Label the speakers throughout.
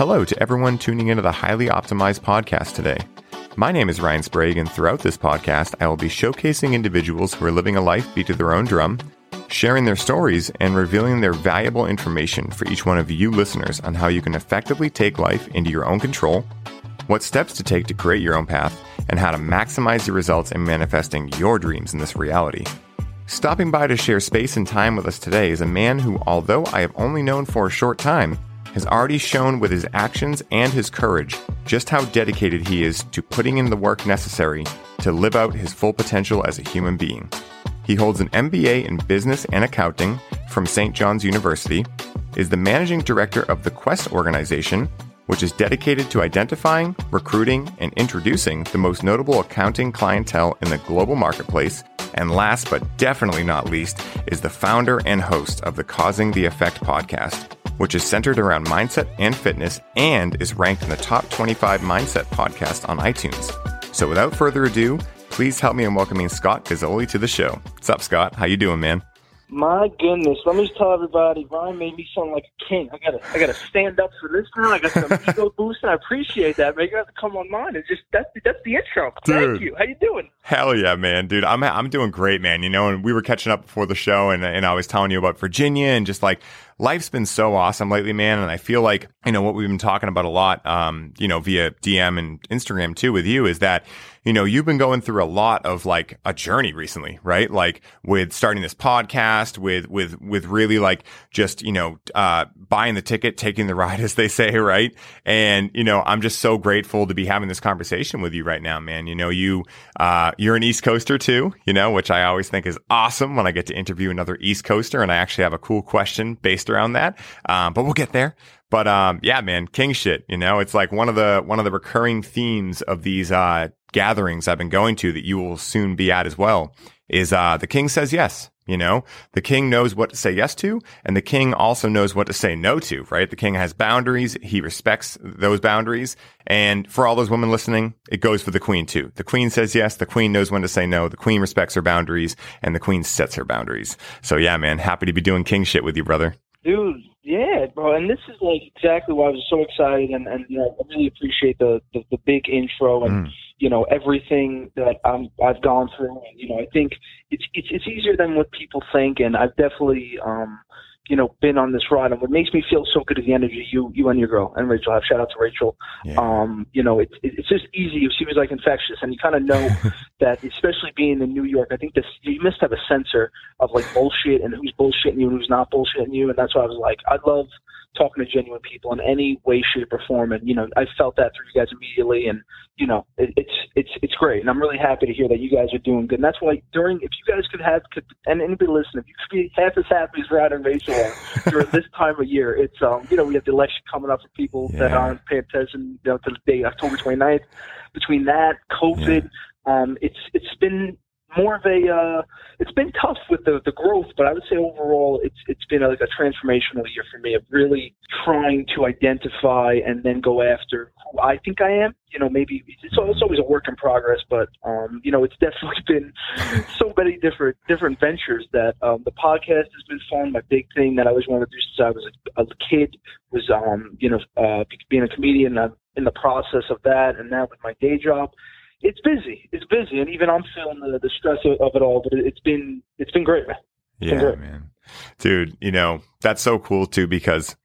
Speaker 1: Hello to everyone tuning into the Highly Optimized podcast today. My name is Ryan Sprague, and throughout this podcast, I will be showcasing individuals who are living a life beat to their own drum, sharing their stories, and revealing their valuable information for each one of you listeners on how you can effectively take life into your own control, what steps to take to create your own path, and how to maximize the results in manifesting your dreams in this reality. Stopping by to share space and time with us today is a man who, although I have only known for a short time, has already shown with his actions and his courage just how dedicated he is to putting in the work necessary to live out his full potential as a human being. He holds an MBA in business and accounting from St. John's University, is the managing director of the Quest organization, which is dedicated to identifying, recruiting, and introducing the most notable accounting clientele in the global marketplace. And last but definitely not least, is the founder and host of the Causing the Effect podcast, which is centered around mindset and fitness and is ranked in the top 25 mindset podcast on iTunes. So without further ado, please help me in welcoming Scott Gazzoli to the show. What's up, Scott? How you doing, man?
Speaker 2: My goodness, let me just tell everybody, Ryan made me sound like a king. I gotta, I gotta stand up for this now. I got some ego boost, and I appreciate that. Man, you have to come on mine. It's just that's that's the intro. Thank you. How you doing?
Speaker 1: Hell yeah, man, dude. I'm I'm doing great, man. You know, and we were catching up before the show, and and I was telling you about Virginia and just like life's been so awesome lately, man. And I feel like you know what we've been talking about a lot, um, you know, via DM and Instagram too with you is that you know you've been going through a lot of like a journey recently, right? Like with starting this podcast, with with with really like just you know uh, buying the ticket, taking the ride, as they say, right? And you know, I'm just so grateful to be having this conversation with you right now, man. You know, you uh, you're an East Coaster too, you know, which I always think is awesome when I get to interview another East Coaster, and I actually have a cool question based around that. Um, but we'll get there. But um, yeah, man, king shit. You know, it's like one of the one of the recurring themes of these uh, gatherings I've been going to that you will soon be at as well. Is uh, the king says yes. You know, the king knows what to say yes to, and the king also knows what to say no to, right? The king has boundaries. He respects those boundaries. And for all those women listening, it goes for the queen too. The queen says yes. The queen knows when to say no. The queen respects her boundaries and the queen sets her boundaries. So yeah, man, happy to be doing king shit with you, brother.
Speaker 2: Dude, yeah, bro. And this is like exactly why I was so excited, and and you know, I really appreciate the the, the big intro and.
Speaker 1: Mm.
Speaker 2: You know everything that I'm, I've gone through, and you know I think it's it's it's easier than what people think, and I've definitely um, you know, been on this ride. And what makes me feel so good is the energy you, you and your girl and Rachel have. Shout out to Rachel.
Speaker 1: Yeah.
Speaker 2: Um, you know, it's it's just easy. She was like infectious, and you kind of know that, especially being in New York. I think this you must have a sensor of like bullshit and who's bullshitting you and who's not bullshitting you. And that's why I was like, I love talking to genuine people in any way, shape, or form. And you know, I felt that through you guys immediately, and you know, it, it's it's it's great. And I'm really happy to hear that you guys are doing good. And that's why during, if you guys could have, could, and anybody listening, if you could be half as happy as Ryan and Rachel are during this time of year, it's um, you know, we have the election coming up for people that aren't paying attention, you know, to the day October 29th. Between that, COVID, um, it's it's been more of a uh, it's been tough with the the growth, but I would say overall it's it's been a, like a transformational year for me of really trying to identify and then go after who I think I am. You know, maybe it's, it's always a work in progress, but um, you know, it's definitely been so many different different ventures that um, the podcast has been fun. My big thing that I always wanted to do since I was a, a kid was um, you know uh, being a comedian. I'm in the process of that, and now with my day job it's busy. It's busy, and even I'm feeling the, the stress of, of it all. But it, it's been it's been great, man.
Speaker 1: Yeah,
Speaker 2: Congrats.
Speaker 1: man. Dude, you know, that's so cool too because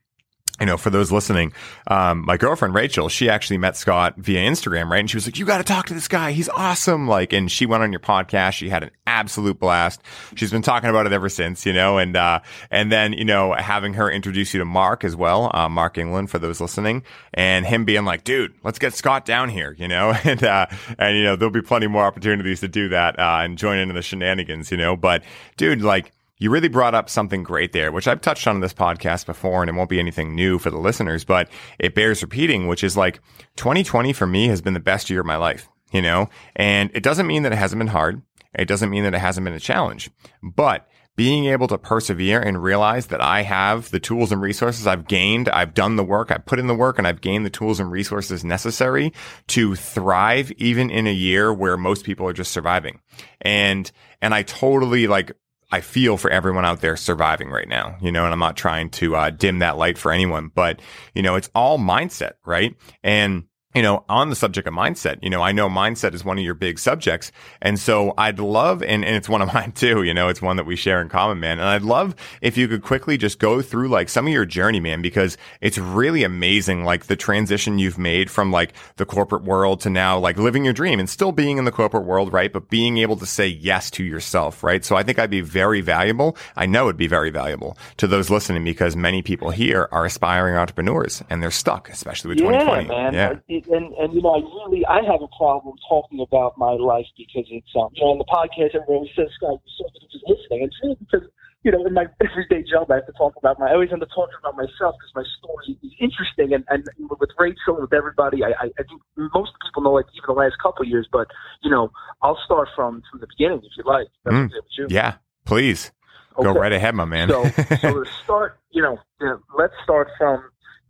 Speaker 1: you know, for those listening, um, my girlfriend Rachel, she actually met Scott via Instagram, right? And she was like, "You got to talk to this guy. He's awesome!" Like, and she went on your podcast. She had an absolute blast. She's been talking about it ever since, you know. And uh, and then you know, having her introduce you to Mark as well, uh, Mark England, for those listening, and him being like, "Dude, let's get Scott down here," you know. And uh, and you know, there'll be plenty more opportunities to do that uh, and join into the shenanigans, you know. But dude, like you really brought up something great there, which I've touched on in this podcast before, and it won't be anything new for the listeners, but it bears repeating, which is like 2020 for me has been the best year of my life, you know? And it doesn't mean that it hasn't been hard. It doesn't mean that it hasn't been a challenge, but being able to persevere and realize that I have the tools and resources I've gained, I've done the work, I've put in the work, and I've gained the tools and resources necessary to thrive even in a year where most people are just surviving. And, and I totally like, I feel for everyone out there surviving right now, you know, and I'm not trying to uh, dim that light for anyone, but you know, it's all mindset, right? And you know, on the subject of mindset, you know, I know mindset is one of your big subjects. And so I'd love, and, and it's one of mine too, you know, it's one that we share in common, man. And I'd love if you could quickly just go through like some of your journey, man, because it's really amazing, like the transition you've made from like the corporate world to now like living your dream and still being in the corporate world, right? But being able to say yes to yourself, right? So I think I'd be very valuable. I know it'd be very valuable to those listening because many people here are aspiring entrepreneurs and they're stuck, especially with
Speaker 2: yeah,
Speaker 1: 2020.
Speaker 2: Man. Yeah, and and you know, I really I have a problem talking about my life because it's um you know on the podcast everyone says Scott you're so good at listening. It's really because you know in my everyday job I have to talk about my I always end up talking about myself because my story is interesting and and with Rachel and with everybody I I, I think most people know like even the last couple of years but you know I'll start from from the beginning if you like.
Speaker 1: Mm, you. Yeah, please. Okay. Go right ahead, my man.
Speaker 2: so, so to start, you know, you know, let's start from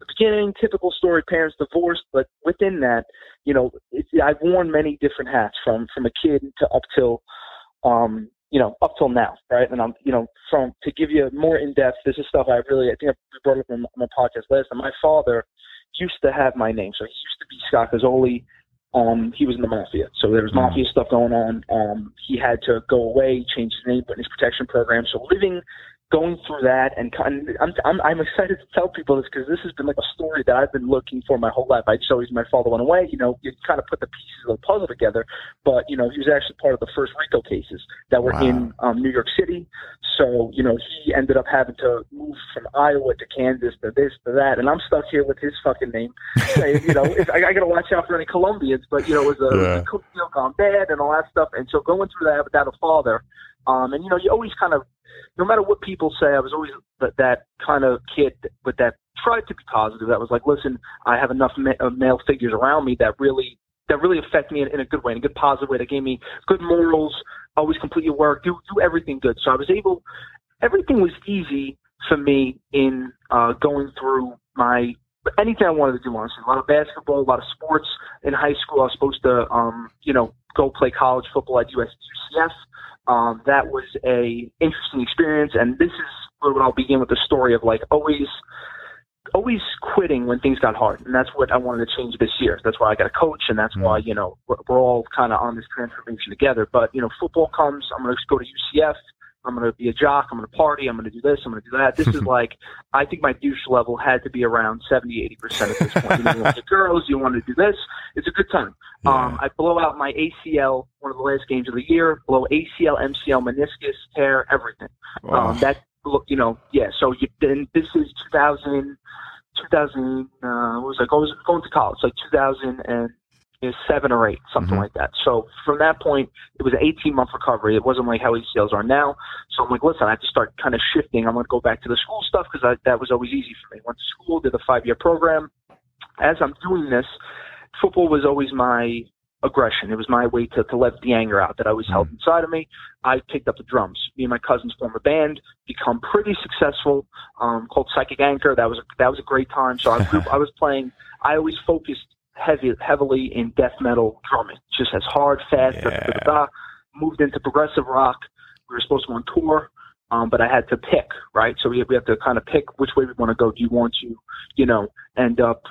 Speaker 2: the beginning, typical story, parents divorced, but within that, you know, it, I've worn many different hats from from a kid to up till, um, you know, up till now, right? And I'm, you know, from to give you more in depth, this is stuff I really, I think I brought up on my podcast last time. My father used to have my name, so he used to be Scott Gazzoli. Um, he was in the mafia, so there was mm. mafia stuff going on. Um, he had to go away, change his name, witness protection program. So living going through that and I'm I'm I'm excited to tell people this because this has been like a story that I've been looking for my whole life. I just always my father went away. You know, you kind of put the pieces of the puzzle together. But you know, he was actually part of the first RICO cases that were wow. in um, New York City. So you know, he ended up having to move from Iowa to Kansas to this to that, and I'm stuck here with his fucking name. you know, I, I got to watch out for any Colombians, but you know, it was a, yeah. it was a gone bad and all that stuff. And so going through that without a father. Um, and you know, you always kind of no matter what people say, I was always that, that kind of kid with that tried to be positive. That was like, listen, I have enough ma- uh, male figures around me that really that really affect me in, in a good way, in a good positive way. That gave me good morals, always complete your work, do do everything good. So I was able. Everything was easy for me in uh, going through my anything I wanted to do. Honestly, a lot of basketball, a lot of sports. In high school, I was supposed to, um, you know, go play college football at USCF. Um, that was a interesting experience, and this is where I'll begin with the story of like always, always quitting when things got hard, and that's what I wanted to change this year. That's why I got a coach, and that's why mm. you know we're, we're all kind of on this transformation together. But you know, football comes. I'm going to go to UCF. I'm going to be a jock. I'm going to party. I'm going to do this. I'm going to do that. This is like, I think my douche level had to be around 70, 80% at this point. You know, the girls, you want to do this. It's a good time. Yeah. Um, I blow out my ACL, one of the last games of the year, blow ACL, MCL, meniscus, tear, everything. Wow. Um, that, look, you know, yeah. So you, then this is 2000, 2000, uh, what was I, going, going to college, like 2000 and, is seven or eight, something mm-hmm. like that. So from that point, it was an 18 month recovery. It wasn't like how ACLs are now. So I'm like, listen, I have to start kind of shifting. I'm going to go back to the school stuff because that was always easy for me. Went to school, did a five year program. As I'm doing this, football was always my aggression. It was my way to, to let the anger out that I was held mm-hmm. inside of me. I picked up the drums. Me and my cousins formed a band, become pretty successful, um, called Psychic Anchor. That was a, that was a great time. So I, I was playing. I always focused heavy, heavily in death metal drumming, just as hard, fast. Yeah. Da, da, da, Moved into progressive rock. We were supposed to go on tour, um, but I had to pick, right? So we we have to kind of pick which way we want to go. Do you want to, you know, end up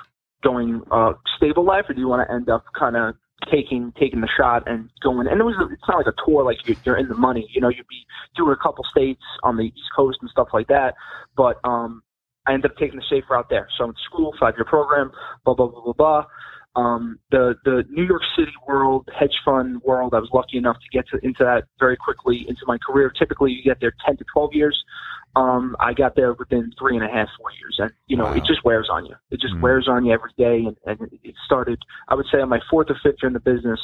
Speaker 2: going uh, stable life, or do you want to end up kind of taking taking the shot and going? And it was it's not like a tour like you're, you're in the money. You know, you'd be doing a couple states on the East Coast and stuff like that. But um, I ended up taking the safe route there. So I'm in school, five year program, blah blah blah blah blah um, the the New York City world, hedge fund world. I was lucky enough to get to, into that very quickly into my career. Typically, you get there ten to twelve years. Um, I got there within three and a half, four years, and you know wow. it just wears on you. It just mm-hmm. wears on you every day, and, and it started. I would say on my fourth or fifth year in the business,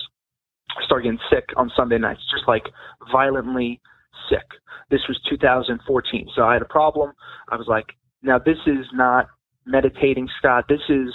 Speaker 2: I started getting sick on Sunday nights, just like violently sick. This was 2014, so I had a problem. I was like, now this is not meditating, Scott. This is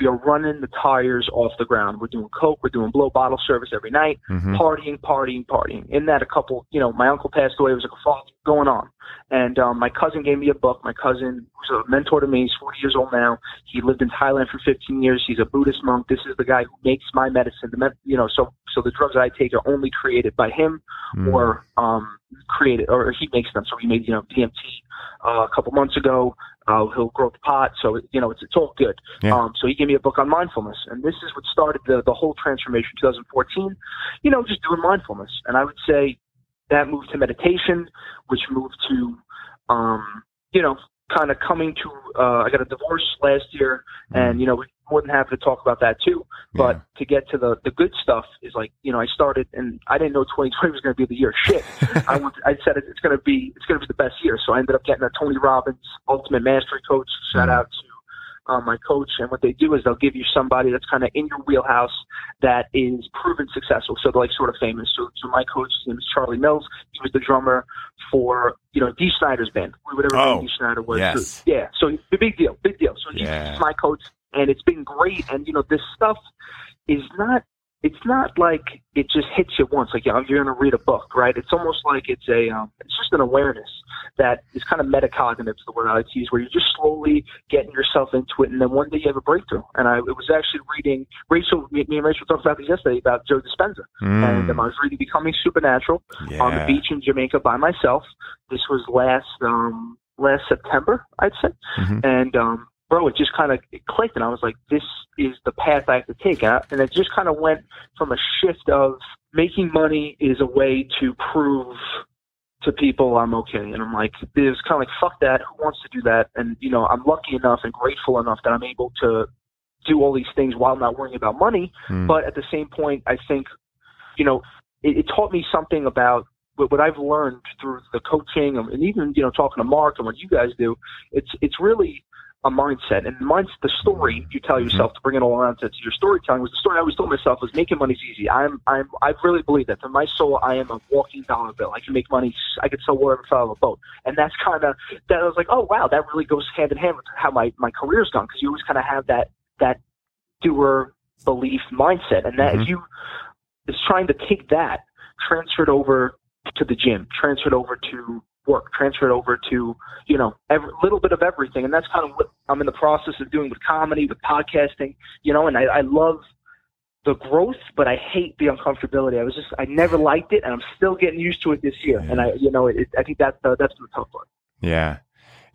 Speaker 2: we are running the tires off the ground. We're doing coke, we're doing blow bottle service every night,
Speaker 1: Mhm.
Speaker 2: partying, partying, partying. In that, a couple, you know, my uncle passed away. It was like a fall going on, and um, my cousin gave me a book. My cousin was a mentor to me. He's 40 years old now. He lived in Thailand for 15 years. He's a Buddhist monk. This is the guy who makes my medicine. The med- you know, so so the drugs that I take are only created by him
Speaker 1: Mm.
Speaker 2: or um, created, or he makes them. So he made, you know, DMT uh, a couple months ago. Uh, he'll grow the pot, so you know it's it's all good.
Speaker 1: Yeah.
Speaker 2: Um, so he gave me a book on mindfulness, and this is what started the the whole transformation. 2014, you know, just doing mindfulness, and I would say that moved to meditation, which moved to, um, you know, kind of coming to. Uh, I got a divorce last year, and you know, we're more than happy to talk about that too. But
Speaker 1: Yeah.
Speaker 2: to get to the the good stuff is like you know I started and I didn't know 2020 was going to be the year. Shit, I went, I said it, it's going to be it's going to be the best year. So I ended up getting a Tony Robbins Ultimate Mastery Coach. Shout
Speaker 1: Mhm.
Speaker 2: out to um, my coach. And what they do is they'll give you somebody that's kind of in your wheelhouse that is proven successful. So they're like sort of famous. So, so my coach's name is Charlie Mills. He was the drummer for you know Dee Snider's band, whatever
Speaker 1: Oh,
Speaker 2: Dee Snider was.
Speaker 1: yes.
Speaker 2: Yeah. So the big deal, big deal. So he's,
Speaker 1: Yeah.
Speaker 2: he's my coach, and it's been great. And you know this stuff is not. It's not like it just hits you once. Like you're going to read a book, right? It's almost like it's a. Um, it's just an awareness that is kind of metacognitive, is the word I like to use, where you're just slowly getting yourself into it, and then one day you have a breakthrough. And I it was actually reading Rachel. Me, and Rachel talked about this yesterday about Joe Dispenza, and um, I was reading Becoming Supernatural
Speaker 1: Mm.
Speaker 2: on the beach in Jamaica by myself. This was last um last September, I'd say.
Speaker 1: Mhm.
Speaker 2: And um bro, it just kind of clicked, and I was like, this is the path I have to take. And, I, and it just kind of went from a shift of making money is a way to prove to people I'm okay. And I'm like, it's kind of like, fuck that. Who wants to do that? And, you know, I'm lucky enough and grateful enough that I'm able to do all these things while not worrying about money.
Speaker 1: Mm.
Speaker 2: But at the same point, I think, you know, it, it taught me something about what, what I've learned through the coaching and even, you know, talking to Mark and what you guys do. It's, it's really a mindset and mine's the story you tell yourself to bring it all around to, to your storytelling was the story I always told myself was making money's easy. I'm, I'm, I really believe that. To my soul, I am a walking dollar bill. I can make money. I can sell whatever fell on a boat. And that's kind of, that I was like, oh wow, that really goes hand in hand with how my, my career's gone. Cause you always kind of have that, that doer belief mindset. And that
Speaker 1: Mhm.
Speaker 2: if you is trying to take that, transfer it over to the gym, transfer it over to work, transfer it over to, you know, a little bit of everything. And that's kind of what I'm in the process of doing with comedy, with podcasting, you know, and I, I love the growth, but I hate the uncomfortability. I was just, I never liked it and I'm still getting used to it this year. And I, you know, it, I think that, uh, that's the tough part.
Speaker 1: Yeah.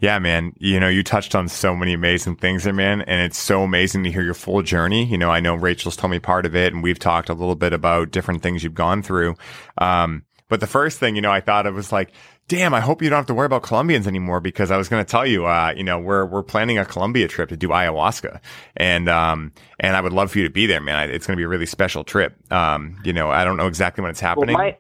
Speaker 1: Yeah, man. You know, you touched on so many amazing things there, man. And it's so amazing to hear your full journey. You know, I know Rachel's told me part of it and we've talked a little bit about different things you've gone through. Um, but the first thing, you know, I thought it was like, damn, I hope you don't have to worry about Colombians anymore because I was going to tell you, uh, you know, we're, we're planning a Colombia trip to do ayahuasca and, um, and I would love for you to be there, man. I- It's going to be a really special trip. Um, you know, I don't know exactly when it's happening.
Speaker 2: Well, my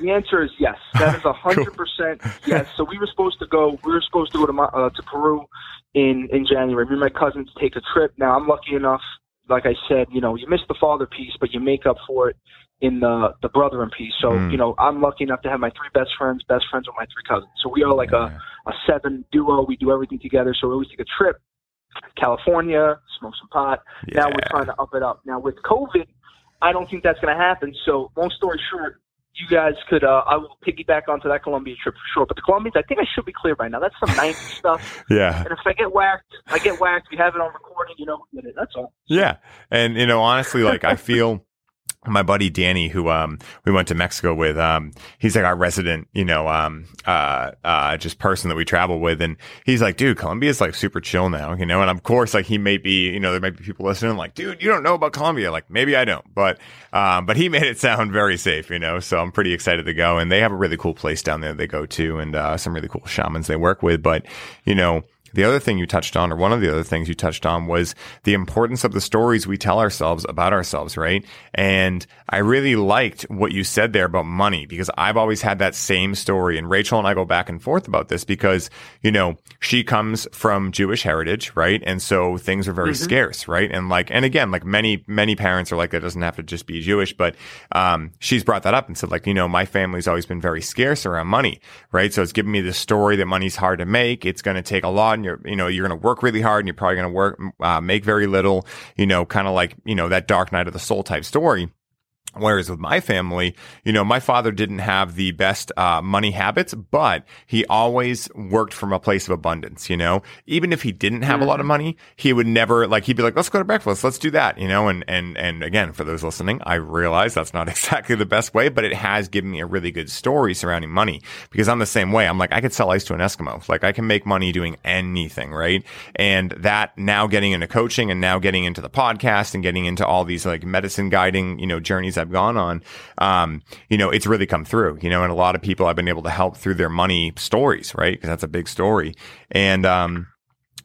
Speaker 2: the answer is yes. That is a hundred percent yes. So we were supposed to go. We were supposed to go to my, uh, to Peru in in January. Me and my cousins take a trip. Now I'm lucky enough. Like I said, you know, you miss the father piece, but you make up for it in the the brother and piece. So
Speaker 1: Mm.
Speaker 2: you know, I'm lucky enough to have my three best friends, best friends with my three cousins. So we are like a a seven duo. We do everything together. So we always take a trip. California, smoke some pot. Now we're trying to up it up. Now with COVID, I don't think that's going to happen. So long story short, you guys could, uh, I will piggyback onto that Colombia trip for sure. But the Colombians, I think I should be clear by now. That's some 90s stuff.
Speaker 1: yeah.
Speaker 2: And if I get whacked, I get whacked. We have it on recording. You know who did it. That's all.
Speaker 1: Yeah. And, you know, honestly, like I feel my buddy Danny, who, um, we went to Mexico with, um, he's like our resident, you know, um, uh, uh, just person that we travel with. And he's like, dude, Colombia's like super chill now, you know, and of course, like he may be, you know, there might be people listening like, dude, you don't know about Colombia. Like maybe I don't, but, um, but he made it sound very safe, you know, so I'm pretty excited to go. And they have a really cool place down there they go to and, uh, some really cool shamans they work with. But, you know, the other thing you touched on, or one of the other things you touched on was the importance of the stories we tell ourselves about ourselves, right? And I really liked what you said there about money because I've always had that same story. And Rachel and I go back and forth about this because, you know, she comes from Jewish heritage, right? And so things are very scarce, right? And like, and again, like many, many parents are like, that doesn't have to just be Jewish, but, um, she's brought that up and said like, you know, my family's always been very scarce around money, right? So it's given me the story that money's hard to make. It's going to take a lot and you're, you know, you're going to work really hard and you're probably going to work, uh, make very little, you know, kind of like, you know, that dark night of the soul type story. Whereas with my family, you know, my father didn't have the best uh, money habits, but he always worked from a place of abundance. You know, even if he didn't have mm-hmm. a lot of mm-hmm. money, he would never like he'd be like, "Let's go to breakfast, let's do that." You know, and and and again, for those listening, I realize that's not exactly the best way, but it has given me a really good story surrounding money because I'm the same way. I'm like, I could sell ice to an Eskimo, like I can make money doing anything, right? And that now getting into coaching and now getting into the podcast and getting into all these like medicine guiding, you know, journeys I've gone on, um, you know, it's really come through, you know, and a lot of people I've been able to help through their money stories, right? Because that's a big story. And, um,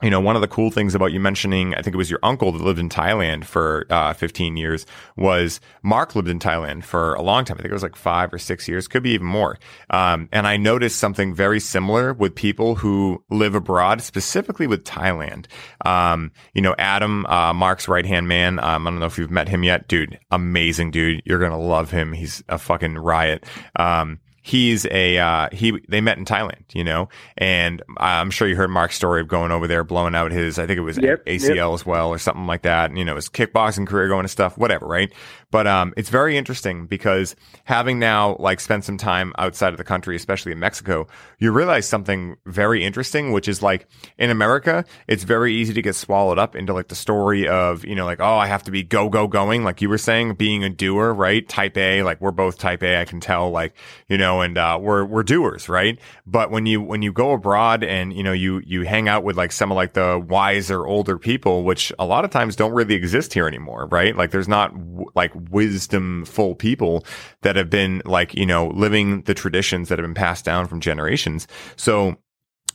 Speaker 1: you know, one of the cool things about you mentioning, I think it was your uncle that lived in Thailand for uh, 15 years, was Mark lived in Thailand for a long time. I think it was like five or six years, could be even more. Um, and I noticed something very similar with people who live abroad, specifically with Thailand. Um, you know, Adam, uh, Mark's right hand man. Um, I don't know if you've met him yet, dude. Amazing dude. You're gonna love him. He's a fucking riot. Um, he's a uh, he they met in Thailand, you know, and I'm sure you heard Mark's story of going over there, blowing out his I think it was yep, ACL yep. as well or something like that, and, you know, his kickboxing career going to stuff, whatever, right? But um, it's very interesting because having now like spent some time outside of the country, especially in Mexico, you realize something very interesting, which is like in America, it's very easy to get swallowed up into like the story of you know like oh I have to be go go going, like you were saying, being a doer, right? Type A, like we're both Type A, I can tell, like you know, and uh, we're we're doers, right? But when you when you go abroad and you know you you hang out with like some of like the wiser older people, which a lot of times don't really exist here anymore, right? Like there's not like wisdomful people that have been like, you know, living the traditions that have been passed down from generations. So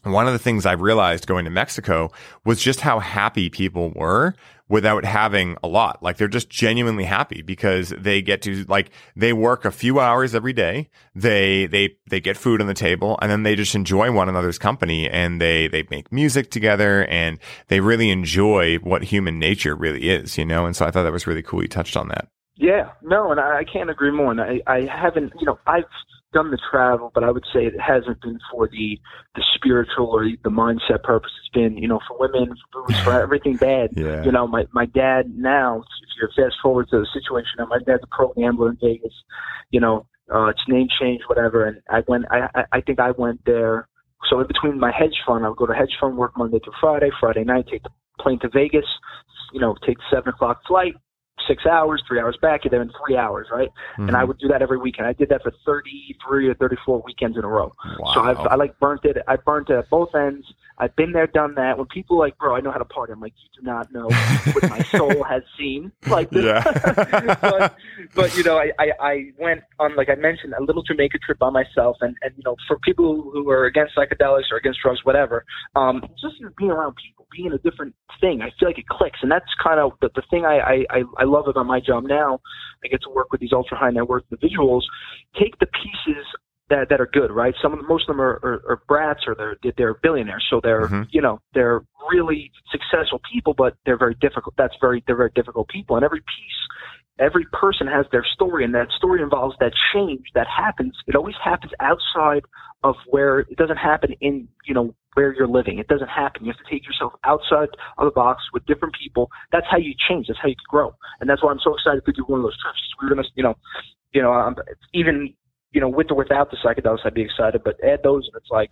Speaker 1: one of the things I realized going to Mexico was just how happy people were without having a lot. Like they're just genuinely happy because they get to like they work a few hours every day. They they they get food on the table and then they just enjoy one another's company and they they make music together and they really enjoy what human nature really is, you know? And so I thought that was really cool you touched on that.
Speaker 2: Yeah, no, and I, I can't agree more. And I, I haven't, you know, I've done the travel, but I would say it hasn't been for the the spiritual or the mindset purpose. It's been, you know, for women, for booze, for everything bad.
Speaker 1: yeah.
Speaker 2: You know, my my dad now, if you fast forward to the situation now, my dad's a pro gambler in Vegas. You know, uh, it's name change, whatever. And I went, I I think I went there. So in between my hedge fund, I would go to hedge fund, work Monday through Friday. Friday night, take the plane to Vegas. You know, take the seven o'clock flight six hours, three hours back, you're there in three hours, right? Mm-hmm. And I would do that every weekend. I did that for 33 or 34 weekends in a row. Wow. So I've, I like burnt it. I burnt it at both ends. I've been there, done that. When people like, bro, I know how to party. I'm like, you do not know what my soul has seen. Like this. Yeah. but, but, you know, I, I, I went on, like I mentioned, a little Jamaica trip by myself. And, and, you know, for people who are against psychedelics or against drugs, whatever, um, just being around people, being a different thing, I feel like it clicks. And that's kind of the, the thing I, I, I love about my job now. I get to work with these ultra high net worth individuals, take the pieces that that are good, right? Some of them, most of them are, are, are brats or they're they're billionaires, so they're mm-hmm. you know they're really successful people, but they're very difficult. That's very they're very difficult people, and every piece, every person has their story, and that story involves that change that happens. It always happens outside of where it doesn't happen in you know where you're living. It doesn't happen. You have to take yourself outside of the box with different people. That's how you change. That's how you grow, and that's why I'm so excited to do one of those trips. We're gonna you know you know, um, even you know, with or without the psychedelics, I'd be excited. But add those, and it's like,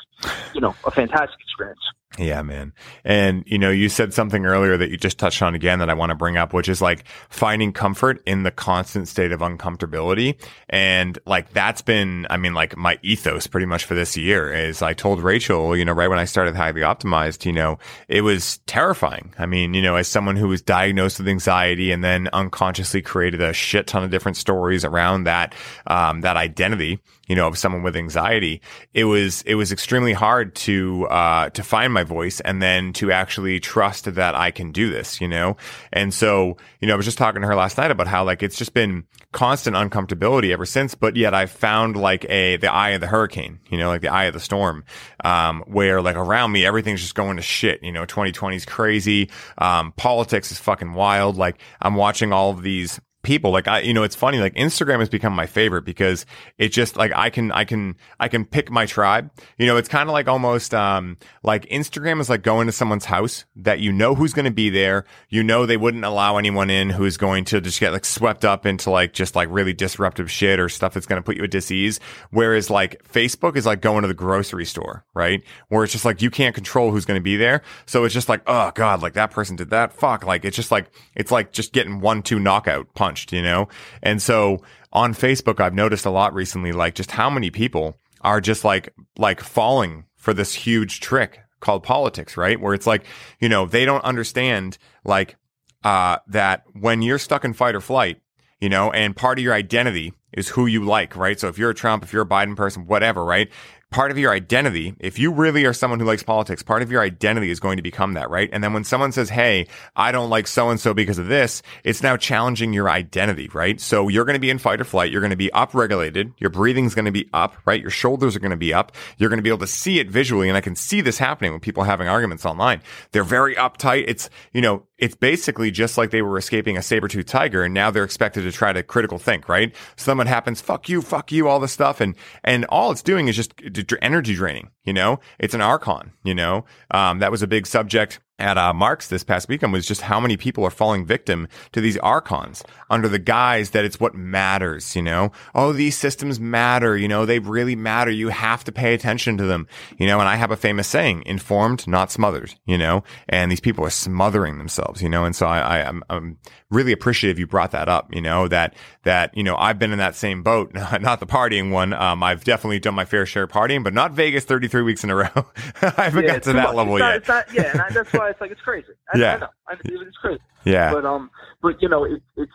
Speaker 2: you know, a fantastic experience.
Speaker 1: Yeah, man. And, you know, you said something earlier that you just touched on again that I want to bring up, which is like finding comfort in the constant state of uncomfortability. And like that's been, I mean, like my ethos pretty much for this year is I told Rachel, you know, right when I started highly optimized, you know, it was terrifying. I mean, you know, as someone who was diagnosed with anxiety and then unconsciously created a shit ton of different stories around that, um, that identity, you know, of someone with anxiety, it was, it was extremely hard to, uh, to find my voice and then to actually trust that I can do this, you know? And so, you know, I was just talking to her last night about how like it's just been constant uncomfortability ever since, but yet I found like a, the eye of the hurricane, you know, like the eye of the storm, um, where like around me, everything's just going to shit. You know, 2020 is crazy. Um, politics is fucking wild. Like I'm watching all of these people. Like i you know it's funny like instagram has become my favorite because it just like i can i can i can pick my tribe. You know it's kind of like almost um like instagram is like going to someone's house that you know who's going to be there. You know they wouldn't allow anyone in who's going to just get like swept up into like just like really disruptive shit or stuff that's going to put you at disease. Whereas like facebook is like going to the grocery store right? Where it's just like you can't control who's going to be there. So it's just like oh god like that person did that. Fuck. Like it's just like it's like just getting one two knockout punched, you know? And so on Facebook, I've noticed a lot recently, like just how many people are just like, like falling for this huge trick called politics, right? Where it's like, you know, they don't understand like, uh, that when you're stuck in fight or flight, you know, and part of your identity is who you like, right? So if you're a Trump, if you're a Biden person, whatever, right? Part of your identity, if you really are someone who likes politics, part of your identity is going to become that, right? And then when someone says, Hey, I don't like so and so because of this, it's now challenging your identity, right? So you're going to be in fight or flight. You're going to be upregulated. Your breathing's going to be up, right? Your shoulders are going to be up. You're going to be able to see it visually. And I can see this happening when people having arguments online. They're very uptight. It's, you know, it's basically just like they were escaping a saber-tooth tiger and now they're expected to try to critical think, right? Something happens, fuck you, fuck you, all this stuff. And, and all it's doing is just energy draining, you know? It's an archon, you know? Um, that was a big subject at uh, Mark's this past weekend was just how many people are falling victim to these archons under the guise that it's what matters, you know? Oh, these systems matter, you know, they really matter. You have to pay attention to them, you know? And I have a famous saying, informed, not smothered, you know? And these people are smothering themselves, you know? And so I, I am I'm really appreciative you brought that up, you know, that, that, you know, I've been in that same boat, not the partying one. Um, I've definitely done my fair share of partying, but not Vegas 33 weeks in a row. I haven't yeah, got to that much. level
Speaker 2: not,
Speaker 1: yet.
Speaker 2: Not, yeah, and that's why it's like it's crazy. I, yeah, I know. I, it's crazy.
Speaker 1: Yeah,
Speaker 2: but um, but you know, it, it's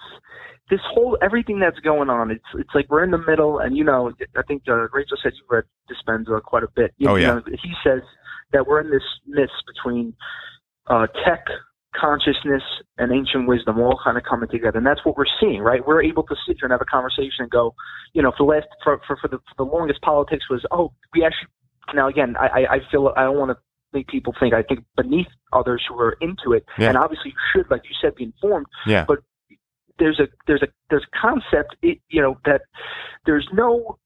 Speaker 2: this whole everything that's going on. It's it's like we're in the middle, and you know, I think uh, Rachel said you read Dispenza quite a bit. You,
Speaker 1: oh yeah.
Speaker 2: You know, he says that we're in this mist between uh, tech consciousness and ancient wisdom all kind of coming together and that's what we're seeing right we're able to sit here and have a conversation and go you know for the last for for, for the for the longest politics was oh we actually now again i i feel i don't want to people think. I think beneath others who are into it, yeah. and obviously you should, like you said, be informed.
Speaker 1: Yeah.
Speaker 2: But there's a there's a there's a concept, it, you know, that there's no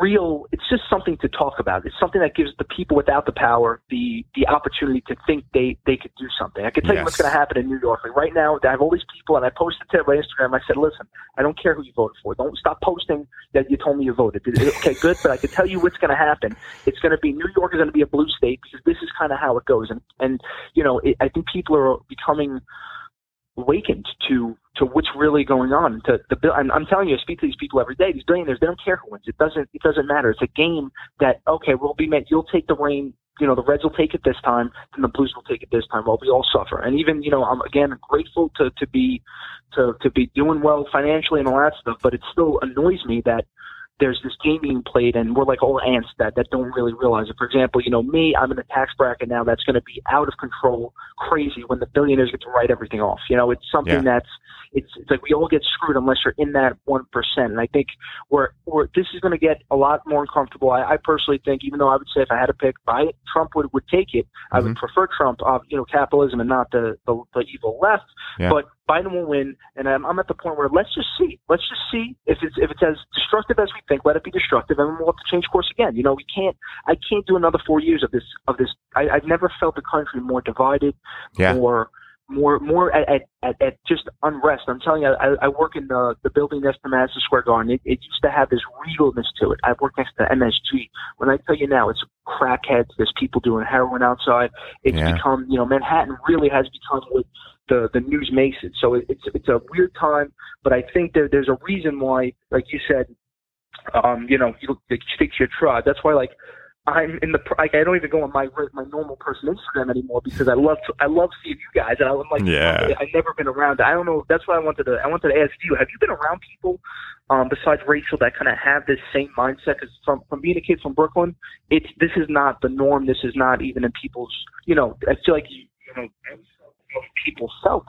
Speaker 2: real it's just something to talk about. It's something that gives the people without the power the the opportunity to think they they could do something. I can tell yes. you what's going to happen in new york. Like right now i have all these people and i posted to my instagram. I said listen i don't care who you voted for. Don't stop posting that you told me you voted. Okay good but i can tell you what's going to happen. It's going to be new york is going to be a blue state because this is kind of how it goes. And and you know it, i think people are becoming awakened to to what's really going on. To the I'm, I'm telling you, I speak to these people every day. These billionaires, they don't care who wins. It doesn't it doesn't matter. It's a game that okay, we'll be met. You'll take the reign. You know, the Reds will take it this time, and the Blues will take it this time. While we all suffer. And even you know, I'm again grateful to to be to to be doing well financially and all that stuff. But it still annoys me that there's this game being played and we're like all ants that, that don't really realize it. For example, you know, me, I'm in a tax bracket now that's going to be out of control, crazy when the billionaires get to write everything off. You know, it's something yeah. that's, it's, it's like we all get screwed unless you're in that 1%. And I think we're, we're this is going to get a lot more uncomfortable. I, I personally think, even though I would say if I had to pick, by Trump would, would take it. Mm-hmm. I would mm-hmm. prefer Trump, uh, you know, capitalism and not the, the, the evil left. Yeah. But Biden will win, and I'm, I'm at the point where let's just see. Let's just see if it's if it's as destructive as we think. Let it be destructive, and we'll have to change course again. You know, we can't. I can't do another four years of this. Of this, I, I've never felt the country more divided,
Speaker 1: yeah.
Speaker 2: more more more at, at, at, just unrest. I'm telling you, I, I work in the the building next to Madison Square Garden. It, it used to have this regalness to it. I work next to MSG. When I tell you now, it's crackheads. There's people doing heroin outside. It's yeah. become, you know, Manhattan really has become what the the news makes it. So it, it's it's a weird time, but I think there there's a reason why, like you said, um, you know, you, you stick to your tribe. That's why, like, I'm in the like I don't even go on my my normal person Instagram anymore because I love to, I love seeing you guys and I'm like
Speaker 1: yeah.
Speaker 2: I've never been around I don't know that's why I wanted to I wanted to ask you have you been around people um besides Rachel that kind of have this same mindset? Because from from being a kid from Brooklyn it's this is not the norm. This is not even in people's you know I feel like you, you know people felt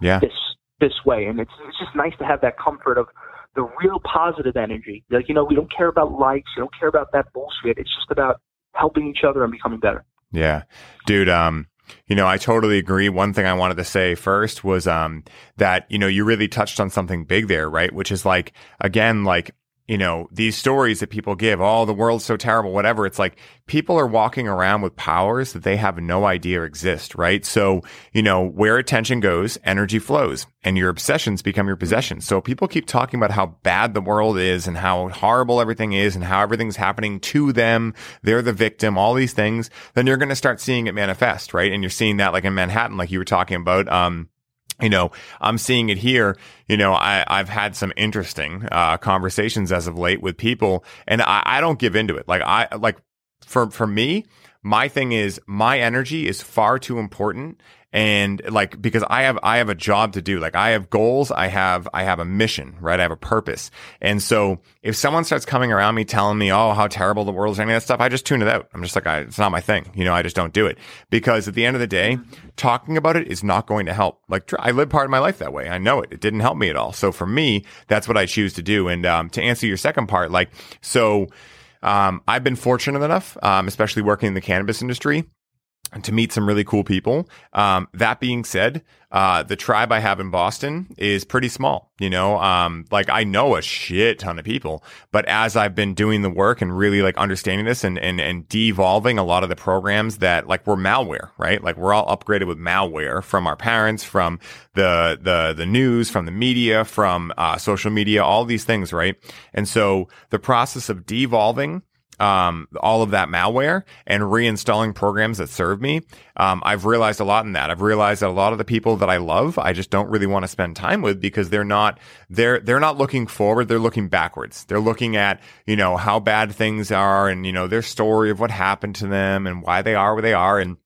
Speaker 1: yeah.
Speaker 2: this this way, and it's it's just nice to have that comfort of the real positive energy. Like you know, we don't care about likes, we don't care about that bullshit. It's just about helping each other and becoming better.
Speaker 1: Yeah, dude. Um, You know, I totally agree. One thing I wanted to say first was um, that, you know, you really touched on something big there, right? Which is like, again, like you know, these stories that people give, oh, the world's so terrible, whatever. It's like people are walking around with powers that they have no idea exist, right? So, you know, where attention goes, energy flows and your obsessions become your possessions. So people keep talking about how bad the world is and how horrible everything is and how everything's happening to them. They're the victim, all these things. Then you're going to start seeing it manifest, right? And you're seeing that like in Manhattan, like you were talking about. Um, you know, I'm seeing it here. You know, I, I've had some interesting uh, conversations as of late with people, and I, I don't give into it. Like I like for for me, my thing is my energy is far too important and like because I have I have a job to do. Like I have goals, I have I have a mission, right? I have a purpose. And so if someone starts coming around me telling me, "Oh, how terrible the world is," any of that stuff, I just tune it out. I'm just like, I, it's not my thing. You know, I just don't do it because at the end of the day, talking about it is not going to help. Like I live part of my life that way. I know it. It didn't help me at all. So for me, that's what I choose to do. And um, to answer your second part, like so. Um, I've been fortunate enough, um, especially working in the cannabis industry, to meet some really cool people. Um, that being said, uh, the tribe I have in Boston is pretty small. You know, um, like I know a shit ton of people, but as I've been doing the work and really like understanding this and and and devolving a lot of the programs that like we're malware, right? Like we're all upgraded with malware from our parents, from the the the news, from the media, from uh, social media, all these things, right? And so the process of devolving um, all of that malware and reinstalling programs that serve me. Um, I've realized a lot in that. I've realized that a lot of the people that I love, I just don't really want to spend time with because they're not they're they're not looking forward. They're looking backwards. They're looking at you know how bad things are and you know their story of what happened to them and why they are where they are and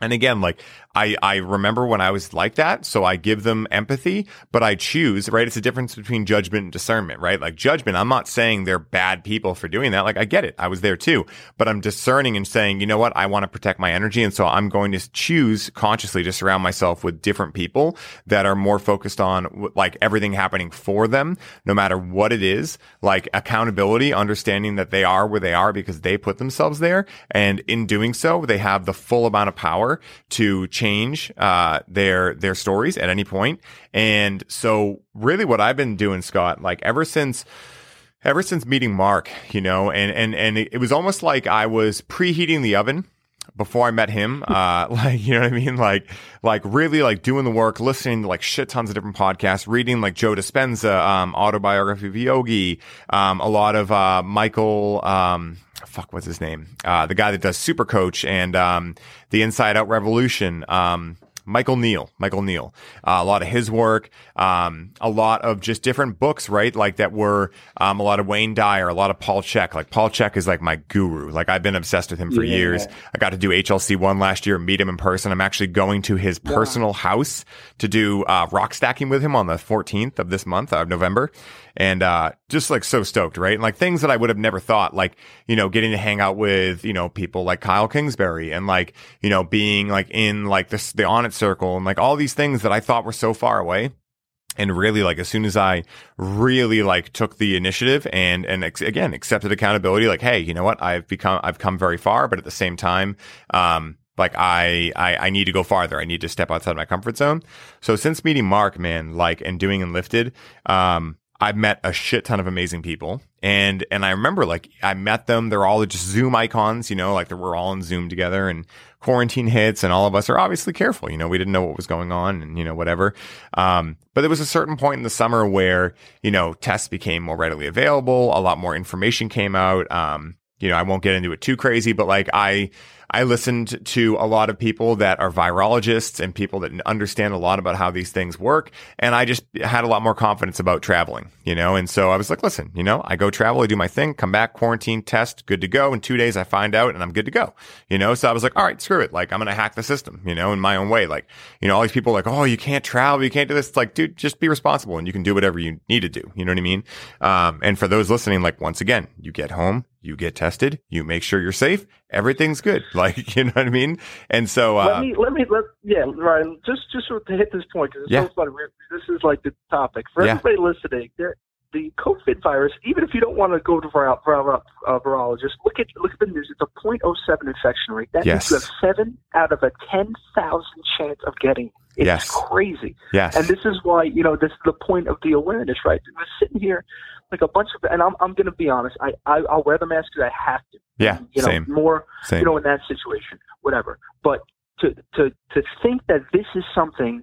Speaker 1: and again, like I, I remember when I was like that. So I give them empathy, but I choose, right? It's a difference between judgment and discernment, right? Like judgment, I'm not saying they're bad people for doing that. Like I get it. I was there too, but I'm discerning and saying, you know what? I want to protect my energy. And so I'm going to choose consciously to surround myself with different people that are more focused on like everything happening for them, no matter what it is, like accountability, understanding that they are where they are because they put themselves there. And in doing so, they have the full amount of power to change uh, their their stories at any point. And so, really, what I've been doing, Scott, like ever since ever since meeting Mark, you know, and and and it was almost like I was preheating the oven before I met him. Uh, like, you know what I mean? Like, like really like doing the work, listening to like shit tons of different podcasts, reading like Joe Dispenza, um, autobiography of Yogi, um, a lot of, uh, Michael, um, fuck, what's his name? Uh, the guy that does Super Coach and, um, the Inside Out Revolution. Um, Michael Neill, Michael Neill, uh, a lot of his work, um, a lot of just different books, right? Like that were, um, a lot of Wayne Dyer, a lot of Paul Chek. Like Paul Chek is like my guru. Like I've been obsessed with him for yeah. years. I got to do HLC one last year, meet him in person. I'm actually going to his personal house to do, uh, rock stacking with him on the 14th of this month of November and uh, just like so stoked, right? And like things that I would have never thought, like you know, getting to hang out with you know people like Kyle Kingsbury and like you know being like in like this the Onnit circle and like all these things that I thought were so far away. And really, like as soon as I really like took the initiative and and ex- again accepted accountability, like hey, you know what, I've become I've come very far, but at the same time, um, like I, I, I need to go farther. I need to step outside my comfort zone. So since meeting Mark, man, like and doing Enlifted, um, I've met a shit ton of amazing people. And, and I remember like I met them. They're all just Zoom icons, you know, like we're all in Zoom together and quarantine hits and all of us are obviously careful. You know, we didn't know what was going on and, you know, whatever. Um, but there was a certain point in the summer where, you know, tests became more readily available. A lot more information came out. Um, you know, I won't get into it too crazy, but like I, I listened to a lot of people that are virologists and people that understand a lot about how these things work. And I just had a lot more confidence about traveling, you know? And so I was like, listen, you know, I go travel, I do my thing, come back, quarantine, test, good to go. In two days, I find out and I'm good to go, you know? So I was like, all right, screw it. Like, I'm going to hack the system, you know, in my own way. Like, you know, all these people like, oh, you can't travel, you can't do this. It's like, dude, just be responsible and you can do whatever you need to do. You know what I mean? Um, and for those listening, like, once again, you get home, you get tested, you make sure you're safe, everything's good. Like, you know what I mean? And so, uh,
Speaker 2: let me, let me, let, yeah, Ryan, just, just to hit this point, because it's yeah. so funny. This is like the topic for yeah. everybody listening. There, the COVID virus, even if you don't want to go to vir- vir- uh, virologist, look at look at the news. It's a 0.07 infection rate. That
Speaker 1: Yes.
Speaker 2: means you have seven out of a 10,000 chance of getting. it. It's
Speaker 1: Yes.
Speaker 2: crazy.
Speaker 1: Yes.
Speaker 2: And this is why, you know, this is the point of the awareness, right? We're sitting here like a bunch of, and I'm, I'm going to be honest, I, I, I'll wear the mask because I have to.
Speaker 1: Yeah,
Speaker 2: You know,
Speaker 1: same.
Speaker 2: more,
Speaker 1: Same.
Speaker 2: you know, in that situation, whatever. But to, to, to think that this is something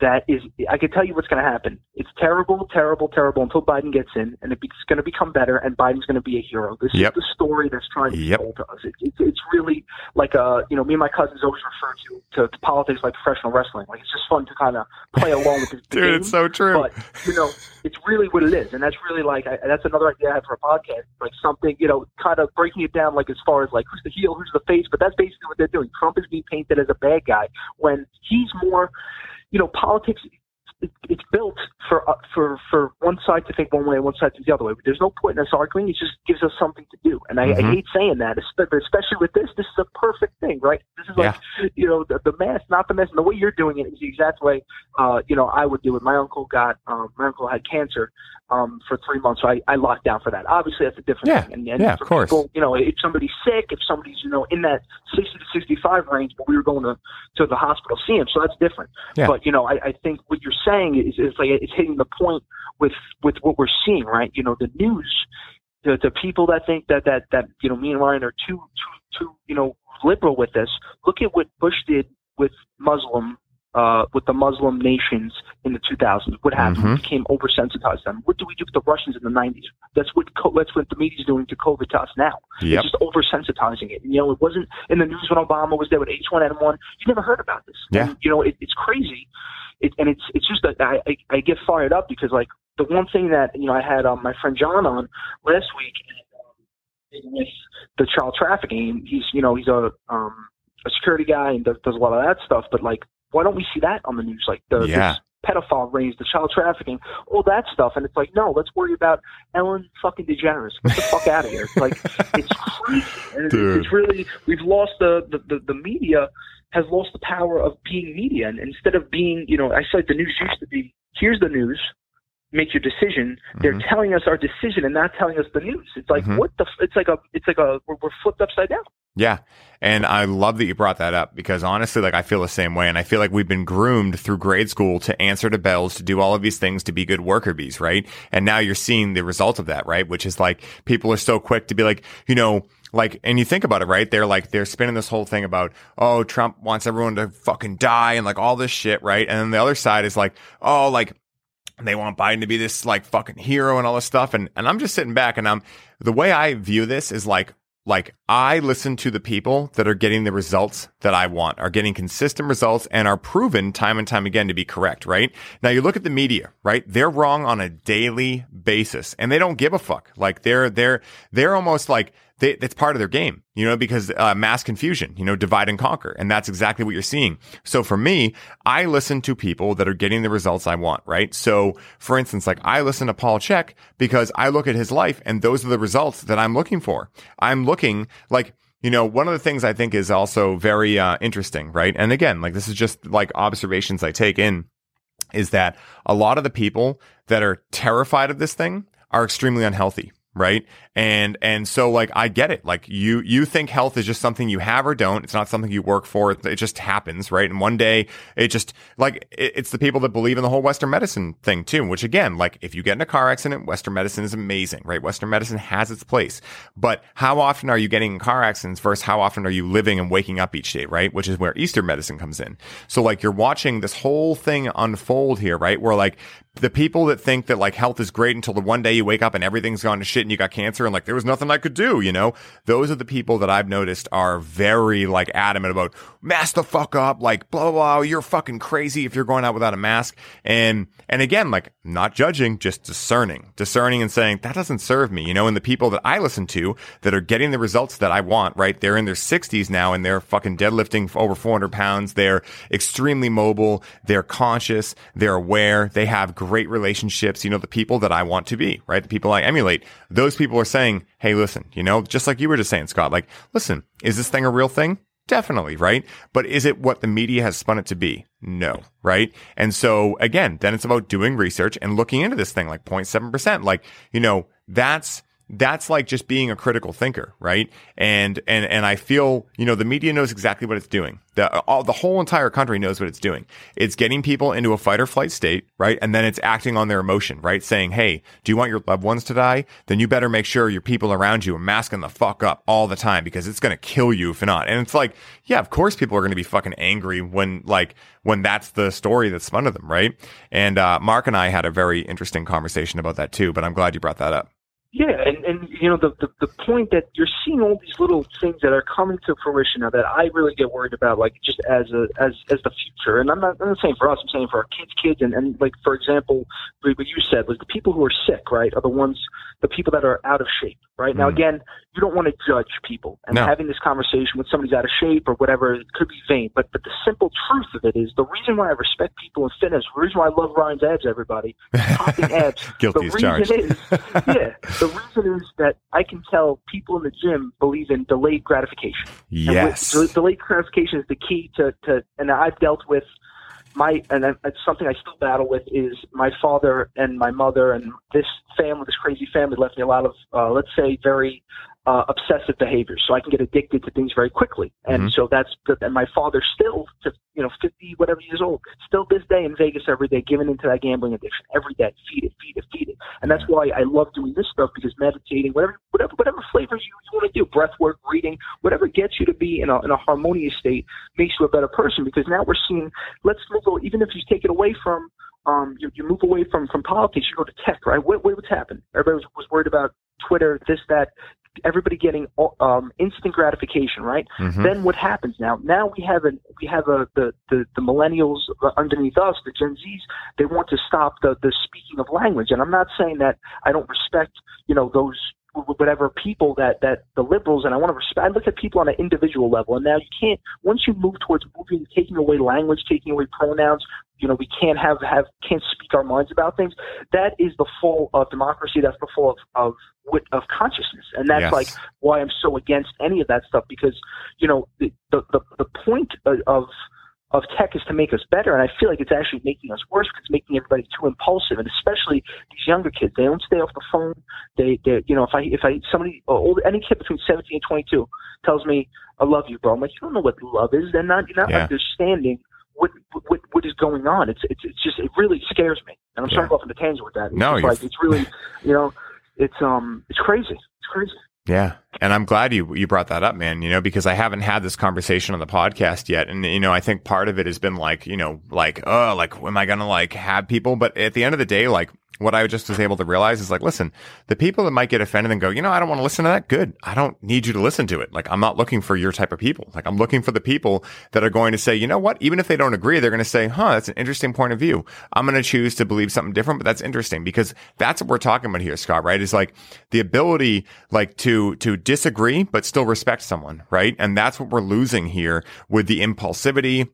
Speaker 2: that is, I can tell you what's going to happen. It's terrible, terrible, terrible until Biden gets in, and it's going to become better, and Biden's going to be a hero. This
Speaker 1: Yep.
Speaker 2: is the story that's trying to be
Speaker 1: Yep.
Speaker 2: told to us. It, it, it's really like, uh, you know, me and my cousins always refer to, to, to politics like professional wrestling. Like, it's just fun to kind of play along with the, the
Speaker 1: Dude,
Speaker 2: game.
Speaker 1: it's so true.
Speaker 2: But you know, it's really what it is, and that's really like I, that's another idea I have for a podcast, like something you know, kind of breaking it down, like as far as like who's the heel, who's the face. But that's basically what they're doing. Trump is being painted as a bad guy when he's more, you know, politics. It, it's built for uh, for for one side to think one way and one side to the other way. But there's no point in us arguing. It just gives us something to do. And I,
Speaker 1: Mhm.
Speaker 2: I hate saying that, especially with this. This is a perfect thing, right? This is like you know the, the mask, not the mask. And the way you're doing it is the exact way uh, you know I would do it. My uncle got um, my uncle had cancer um, for three months, so I, I locked down for that. Obviously, that's a different
Speaker 1: Yeah.
Speaker 2: thing. And, and
Speaker 1: Yeah, of course.
Speaker 2: People, you know, if somebody's sick, if somebody's you know in that sixty to sixty-five range, but we were going to to the hospital to see him, so that's different.
Speaker 1: Yeah.
Speaker 2: But you know, I, I think what you're saying is, is like it's hitting the point with with what we're seeing, right? You know, the news, the the people that think that that that you know me and Ryan are too too too you know liberal with this. Look at what Bush did with Muslim. Uh, with the Muslim nations in the 2000s, what happened?
Speaker 1: Mhm.
Speaker 2: We became oversensitized to them. What do we do with the Russians in the 90s? That's what co- that's what the media's doing to COVID to us now.
Speaker 1: Yep.
Speaker 2: It's just oversensitizing it. And, you know, it wasn't in the news when Obama was there with H1N1. You never heard about this.
Speaker 1: Yeah.
Speaker 2: And, you know, it, it's crazy. It, and it's it's just that I, I I get fired up because like the one thing that you know I had um, my friend John on last week um, with the child trafficking. He's you know he's a um a security guy and does, does a lot of that stuff. But like, why don't we see that on the news? Like the
Speaker 1: Yeah.
Speaker 2: Pedophile rings, the child trafficking, all that stuff. And it's like, no, let's worry about Ellen fucking DeGeneres. Get the fuck out of here. It's like it's crazy. And
Speaker 1: Dude.
Speaker 2: it's really we've lost the, the the the media has lost the power of being media. And instead of being, you know, I said the news used to be here's the news, make your decision. They're
Speaker 1: Mhm.
Speaker 2: telling us our decision and not telling us the news. It's like
Speaker 1: Mhm.
Speaker 2: what the? f- It's like a. It's like a. We're, we're flipped upside down.
Speaker 1: Yeah. And I love that you brought that up because honestly, like I feel the same way. And I feel like we've been groomed through grade school to answer to bells, to do all of these things, to be good worker bees, right? And now you're seeing the result of that, right? Which is like people are so quick to be like, you know, like, and you think about it, right? They're like, they're spinning this whole thing about, oh, Trump wants everyone to fucking die and like all this shit, right? And then the other side is like, oh, like, they want Biden to be this like fucking hero and all this stuff. And, and I'm just sitting back and I'm, the way I view this is like, like I listen to the people that are getting the results that I want, are getting consistent results and are proven time and time again to be correct, right? Now you look at the media, right? They're wrong on a daily basis and they don't give a fuck. Like they're, they're, they're almost like, they, that's part of their game, you know, because uh, mass confusion, you know, divide and conquer. And that's exactly what you're seeing. So for me, I listen to people that are getting the results I want, right? So for instance, like I listen to Paul Chek because I look at his life and those are the results that I'm looking for. I'm looking like, you know, one of the things I think is also very uh, interesting, right? And again, like this is just like observations I take in is that a lot of the people that are terrified of this thing are extremely unhealthy right? And and so like i get it. Like you you think health is just something you have or don't. It's not something you work for. It, just happens right? And one day it just like it, it's the people that believe in the whole western medicine thing too which again like if you get in a car accident western medicine is amazing right? Western medicine has its place. But how often are you getting in car accidents versus how often are you living and waking up each day right? Which is where eastern medicine comes in. So like you're watching this whole thing unfold here right? Where like the people that think that like health is great until the one day you wake up and everything's gone to shit and you got cancer and like there was nothing I could do, you know? Those are the people that I've noticed are very like adamant about mask the fuck up, like blah, blah, blah. You're fucking crazy if you're going out without a mask. And, and again, like not judging, just discerning, discerning and saying that doesn't serve me, you know? And the people that I listen to that are getting the results that I want, right? They're in their sixties now and they're fucking deadlifting over 400 pounds. They're extremely mobile. They're conscious. They're aware. They have great relationships. You know, the people that I want to be, right? The people I emulate. Those people are saying, Hey, listen, you know, just like you were just saying, Scott, like, listen, is this thing a real thing? Definitely, right? But is it what the media has spun it to be? No, right? And so again, then it's about doing research and looking into this thing like 0.7%. Like, you know, that's that's like just being a critical thinker, right? And and and I feel you know the media knows exactly what it's doing. The all, the whole entire country knows what it's doing. It's getting people into a fight or flight state, right? And then it's acting on their emotion, right? Saying, "Hey, do you want your loved ones to die? Then you better make sure your people around you are masking the fuck up all the time because it's gonna kill you if not." And it's like, yeah, of course people are gonna be fucking angry when like when that's the story that's spun to them, right? And uh, Mark and I had a very interesting conversation about that too. But I'm glad you brought that up.
Speaker 2: Yeah, and, and you know the, the the point that you're seeing all these little things that are coming to fruition now that I really get worried about, like just as a as as the future. And I'm not I'm not saying for us, I'm saying for our kids' kids, and and like for example, what you said, like the people who are sick, right, are the ones the people that are out of shape, right? Mm. Now again, you don't want to judge people, and no. having this conversation with somebody's out of shape or whatever it could be vain. But but the simple truth of it is the reason why I respect people in fitness, the reason why I love Ryan's abs, everybody popping abs.
Speaker 1: Guilty
Speaker 2: the reason
Speaker 1: charged.
Speaker 2: is yeah. The reason is that I can tell people in the gym believe in delayed gratification.
Speaker 1: Yes.
Speaker 2: With, delayed gratification is the key to, to, and I've dealt with my, and it's something I still battle with is my father and my mother and this family, this crazy family left me a lot of, uh, let's say, very uh, obsessive behaviors, so I can get addicted to things very quickly. And mm-hmm. so that's and my father still, you know, fifty whatever years old, still this day in Vegas every day, giving into that gambling addiction every day. Feed it, feed it, feed it. And that's why I love doing this stuff because meditating, whatever, whatever, whatever flavor you, you want to do, breath work, reading, whatever gets you to be in a in a harmonious state makes you a better person. Because now we're seeing, let's move even if you take it away from um, you, you move away from, from politics, you go to tech, right? What, what's happened? Everybody was, was worried about Twitter, this, that everybody getting um, instant gratification, right? Mm-hmm. Then what happens now? Now we have a we have a the, the the millennials underneath us, the Gen Zs. They want to stop the the speaking of language, and I'm not saying that I don't respect you know those whatever people that that the liberals and I want to respect. I look at people on an individual level, and now you can't once you move towards moving, taking away language, taking away pronouns. You know, we can't have have can't speak our minds about things. That is the fall of uh, democracy. That's the fall of of of consciousness, and that's yes. like why I'm so against any of that stuff because you know the the the, the point uh, of of tech is to make us better, and I feel like it's actually making us worse because it's making everybody too impulsive, and especially these younger kids. They don't stay off the phone. They, they, you know, if I, if I, somebody, old, any kid between 17 and 22 tells me, "I love you, bro," I'm like, you don't know what love is. They're not, you're not yeah. understanding what, what, what is going on. It's, it's, it's just, it really scares me, and I'm yeah. sorry to go off on the tangent with that. It's
Speaker 1: no,
Speaker 2: like it's really, you know, it's um, it's crazy. It's crazy.
Speaker 1: Yeah. And I'm glad you you brought that up, man, you know, because I haven't had this conversation on the podcast yet. And you know, I think part of it has been like, you know, like, oh, like am I going to like have people, but at the end of the day, like what I just was able to realize is like, listen, the people that might get offended and go, you know, I don't want to listen to that. Good. I don't need you to listen to it. Like, I'm not looking for your type of people. Like, I'm looking for the people that are going to say, you know what? Even if they don't agree, they're going to say, huh, that's an interesting point of view. I'm going to choose to believe something different, but that's interesting because that's what we're talking about here, Scott, right? Is like the ability, like to, to disagree, but still respect someone, right? And that's what we're losing here with the impulsivity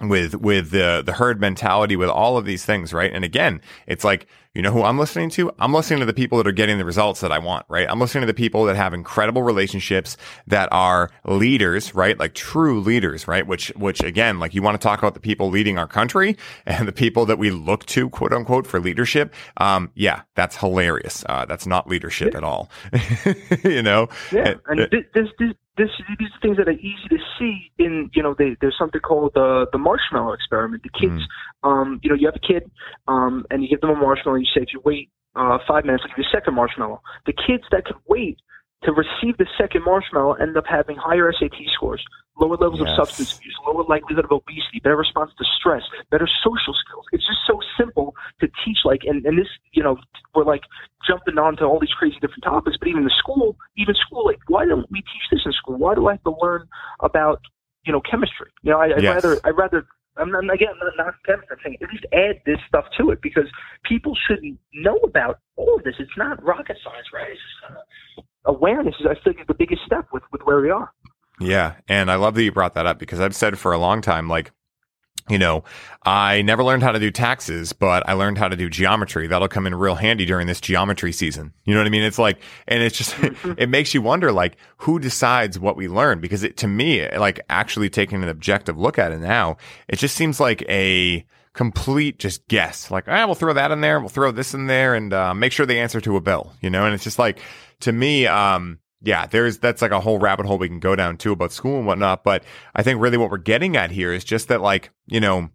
Speaker 1: with with the the herd mentality with all of these things right? And again it's like you know who I'm listening to? I'm listening to the people that are getting the results that I want right? I'm listening to the people that have incredible relationships that are leaders right? Like true leaders right? Which which again like you want to talk about the people leading our country and the people that we look to quote unquote for leadership. Um yeah that's hilarious. Uh, that's not leadership at all. You know?
Speaker 2: Yeah and, and this, this this, these are things that are easy to see in, you know, they, there's something called the the marshmallow experiment. The kids, mm. um, you know, you have a kid, um, and you give them a marshmallow, and you say, if you wait uh, five minutes, I'll give you a second marshmallow. The kids that could wait to receive the second marshmallow end up having higher SAT scores, lower levels yes. of substance abuse, lower likelihood of obesity, better response to stress, better social skills. It's just so simple to teach. Like, and, and this, you know, we're like jumping onto all these crazy different topics, but even the school, even school, like, why don't we teach this in school? Why do I have to learn about, you know, chemistry? You know, I, I'd yes. rather, I'd rather I'm not, again, I'm not chemistry. I'm saying at least add this stuff to it because people should know about all of this. It's not rocket science, right? It's just kind of awareness is, I think, is the biggest step with, with where we are.
Speaker 1: Yeah. And I love that you brought that up because I've said for a long time, like, you know, I never learned how to do taxes, but I learned how to do geometry. That'll come in real handy during this geometry season. You know what I mean? It's like, and it's just, mm-hmm. it makes you wonder, like, who decides what we learn? Because it, to me, like, actually taking an objective look at it now, it just seems like a complete just guess. Like, ah, we'll throw that in there, we'll throw this in there, and uh, make sure they answer to a bill. You know, and it's just like, to me, um, yeah, there's that's like a whole rabbit hole we can go down too about school and whatnot. But I think really what we're getting at here is just that, like, you know,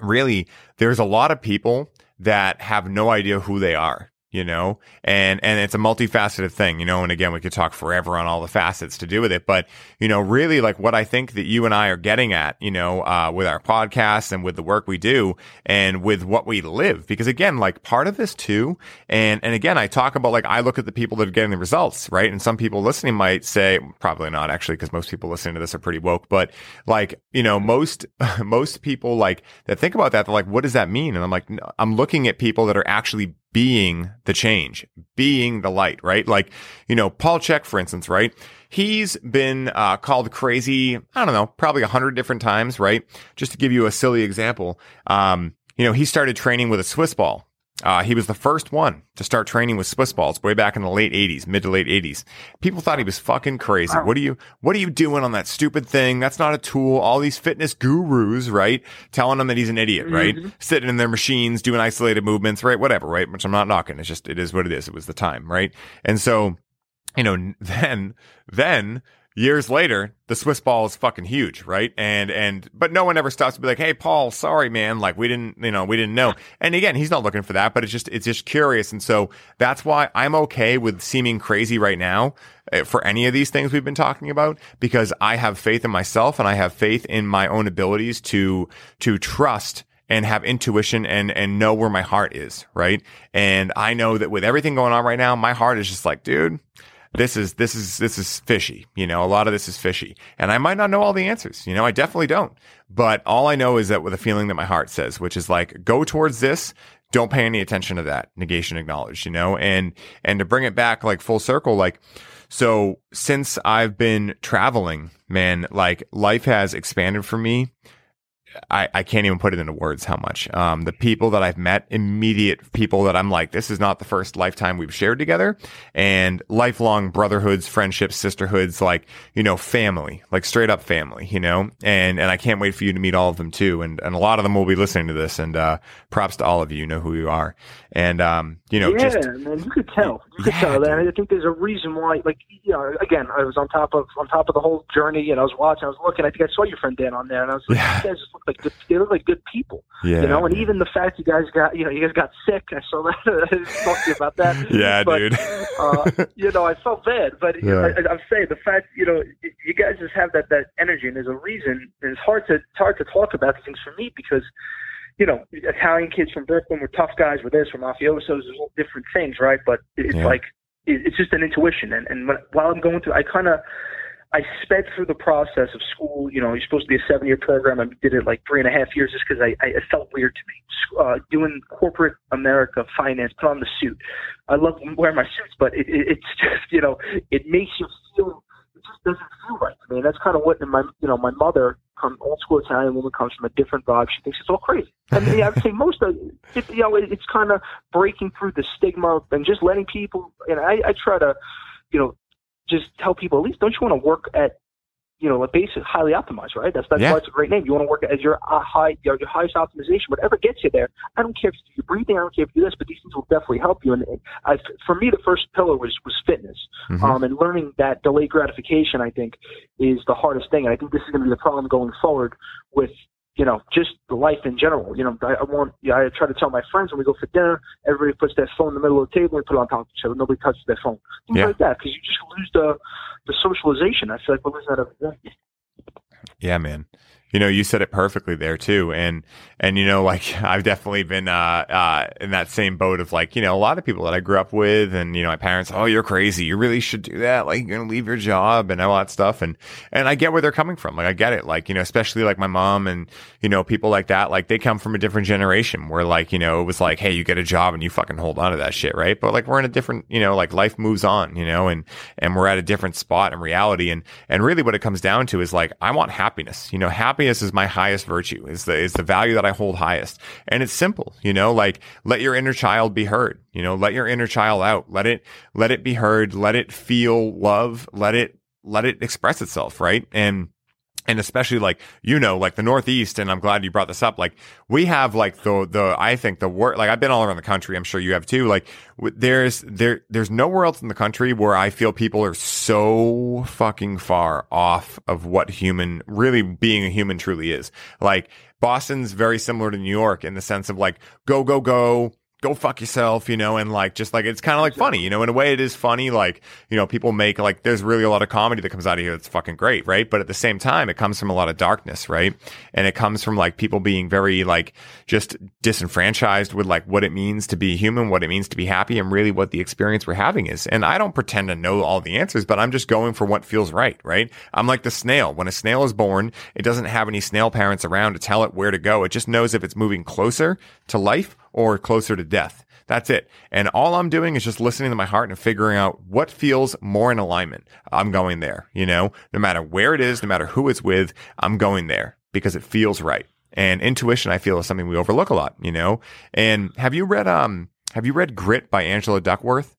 Speaker 1: really there's a lot of people that have no idea who they are you know? And and it's a multifaceted thing you know? And again we could talk forever on all the facets to do with it but you know really like what i think that you and i are getting at you know uh, with our podcast and with the work we do and with what we live. Because again like part of this too and and again i talk about like i look at the people that are getting the results right? And some people listening might say probably not actually because most people listening to this are pretty woke but like you know most most people like that think about that they're like what does that mean? And i'm like i'm looking at people that are actually being the change, being the light, right? Like, you know, Paul Chek, for instance, right? He's been uh, called crazy, I don't know, probably a hundred different times, right? Just to give you a silly example, um, you know, he started training with a Swiss ball, uh, he was the first one to start training with Swiss balls way back in the late 80s, mid to late 80s. People thought he was fucking crazy. What are you, what are you doing on that stupid thing? That's not a tool. All these fitness gurus, right? Telling him that he's an idiot, right? Mm-hmm. Sitting in their machines, doing isolated movements, right? Whatever, right? Which I'm not knocking. It's just, it is what it is. It was the time, right? And so, you know, then, then years later, the Swiss ball is fucking huge, right? And and but no one ever stops to be like, "Hey, Paul, sorry, man, like we didn't, you know, we didn't know." And again, he's not looking for that, but it's just it's just curious, and so that's why I'm okay with seeming crazy right now eh, for any of these things we've been talking about because I have faith in myself and I have faith in my own abilities to to trust and have intuition and and know where my heart is, right? And I know that with everything going on right now, my heart is just like, dude, this is this is this is fishy. You know, a lot of this is fishy, and I might not know all the answers. You know, I definitely don't. But all I know is that with a feeling that my heart says, which is like, go towards this. Don't pay any attention to that. Negation acknowledged. You know, and and to bring it back like full circle, like. So since I've been traveling, man, like life has expanded for me I, I can't even put it into words how much. Um, the people that I've met, immediate people that I'm like, this is not the first lifetime we've shared together, and lifelong brotherhoods, friendships, sisterhoods, like you know, family, like straight up family, you know. And and I can't wait for you to meet all of them too. And and a lot of them will be listening to this. And uh, props to all of you, you know who you are. And um, you know,
Speaker 2: yeah,
Speaker 1: just,
Speaker 2: man, you could tell, you could yeah, tell that. I think there's a reason why, like, you know, again, I was on top of on top of the whole journey, and I was watching, I was looking. I think I saw your friend Dan on there, and I was like, yeah. you guys just look like good, they look like good people. Yeah. You know, and even the fact you guys got, you know, you guys got sick. I saw that. I talked to you about that.
Speaker 1: Yeah,
Speaker 2: but,
Speaker 1: dude.
Speaker 2: uh, you know, I felt bad, but yeah. I, I'm saying the fact, you know, you guys just have that that energy, and there's a reason. And it's hard to it's hard to talk about things for me because you know, Italian kids from Brooklyn were tough guys. We're this, we're mafiosos. There's all different things, right? But it's yeah. like it's just an intuition. And and when, while I'm going through, I kind of I sped through the process of school. You know, you're supposed to be a seven year program. I did it like three and a half years just because I, I it felt weird to me. Uh, doing corporate America finance, put on the suit. I love wearing my suits, but it, it, it's just you know it makes you feel. It just doesn't feel right to me. And that's kind of what my you know my mother, from old school Italian woman, comes from a different vibe. She thinks it's all crazy. And yeah, I would say most of it, you know it, it's kind of breaking through the stigma and just letting people. And I, I try to you know, just tell people at least don't you want to work at you know a base is highly optimized, right? That's that's yeah. why it's a great name. You want to work as your uh, high your, your highest optimization, whatever gets you there. I don't care if you do breathing, I don't care if you do this, but these things will definitely help you. And I, for me, the first pillar was was fitness, mm-hmm. um, and learning that delayed gratification. I think is the hardest thing, and I think this is going to be the problem going forward with you know, just the life in general. You know, I, I want, yeah, I try to tell my friends when we go for dinner, everybody puts their phone in the middle of the table and put it on top of each other. Nobody touches their phone. Things yeah. like that, because you just lose the the socialization. I feel like we're losing that every day.
Speaker 1: Yeah, man you know, you said it perfectly there too. And, and, you know, like I've definitely been, uh, uh, in that same boat of like, you know, a lot of people that I grew up with and, you know, my parents, oh, you're crazy. You really should do that. Like you're going to leave your job and all that stuff. And, and I get where they're coming from. Like I get it. Like, you know, especially like my mom and, you know, people like that, like they come from a different generation where like, you know, it was like, Hey, you get a job and you fucking hold on to that shit. Right. But like we're in a different, you know, like life moves on, you know, and, and we're at a different spot in reality. And, and really what it comes down to is like, I want happiness, you know, happiness happiness is my highest virtue, is the, is the value that I hold highest. And it's simple, you know, like let your inner child be heard, you know, let your inner child out, let it, let it be heard, let it feel love, let it, let it express itself, right? And, and especially like you know like the northeast and i'm glad you brought this up like we have like the the i think the work like i've been all around the country i'm sure you have too like w- there's there there's nowhere else in the country where i feel people are so fucking far off of what human really being a human truly is. Like boston's very similar to new york in the sense of like go go go go fuck yourself, you know, and like just like it's kind of like funny, you know, in a way it is funny. Like, you know, people make like there's really a lot of comedy that comes out of here that's fucking great, right? But at the same time, it comes from a lot of darkness, right? And it comes from like people being very like just disenfranchised with like what it means to be human, what it means to be happy, and really what the experience we're having is. And I don't pretend to know all the answers, but I'm just going for what feels right, right? I'm like the snail. When a snail is born, it doesn't have any snail parents around to tell it where to go. It just knows if it's moving closer to life or closer to death. That's it. And all I'm doing is just listening to my heart and figuring out what feels more in alignment. I'm going there, you know, no matter where it is, no matter who it's with, I'm going there because it feels right. And intuition, I feel, is something we overlook a lot, you know. And have you read um have you read Grit by Angela Duckworth?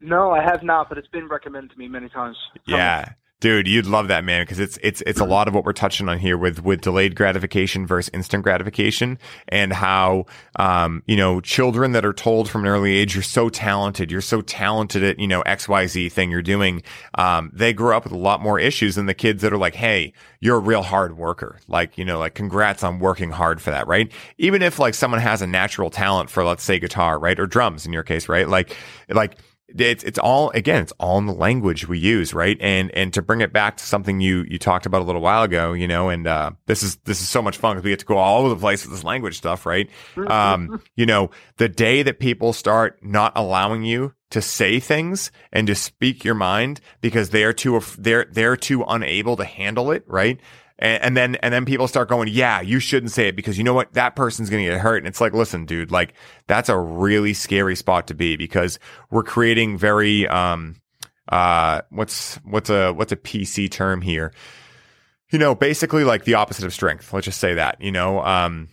Speaker 2: No, I have not, but it's been recommended to me many times.
Speaker 1: Yeah. Dude, you'd love that man because it's it's it's a lot of what we're touching on here with with delayed gratification versus instant gratification and how um you know children that are told from an early age you're so talented you're so talented at you know XYZ thing you're doing um they grow up with a lot more issues than the kids that are like hey you're a real hard worker. Like you know like congrats on working hard for that right? Even if like someone has a natural talent for let's say guitar right or drums in your case right? Like like it's it's all again it's all in the language we use right? And and to bring it back to something you you talked about a little while ago you know and uh, this is this is so much fun because we get to go all over the place with this language stuff right? Um you know the day that people start not allowing you to say things and to speak your mind because they're too they're they're too unable to handle it right and, and, then, and then people start going, yeah, you shouldn't say it because you know what? That person's going to get hurt. And it's like, listen, dude, like that's a really scary spot to be because we're creating very, um, uh, what's, what's a, what's a PC term here? You know, basically like the opposite of strength. Let's just say that, you know, um,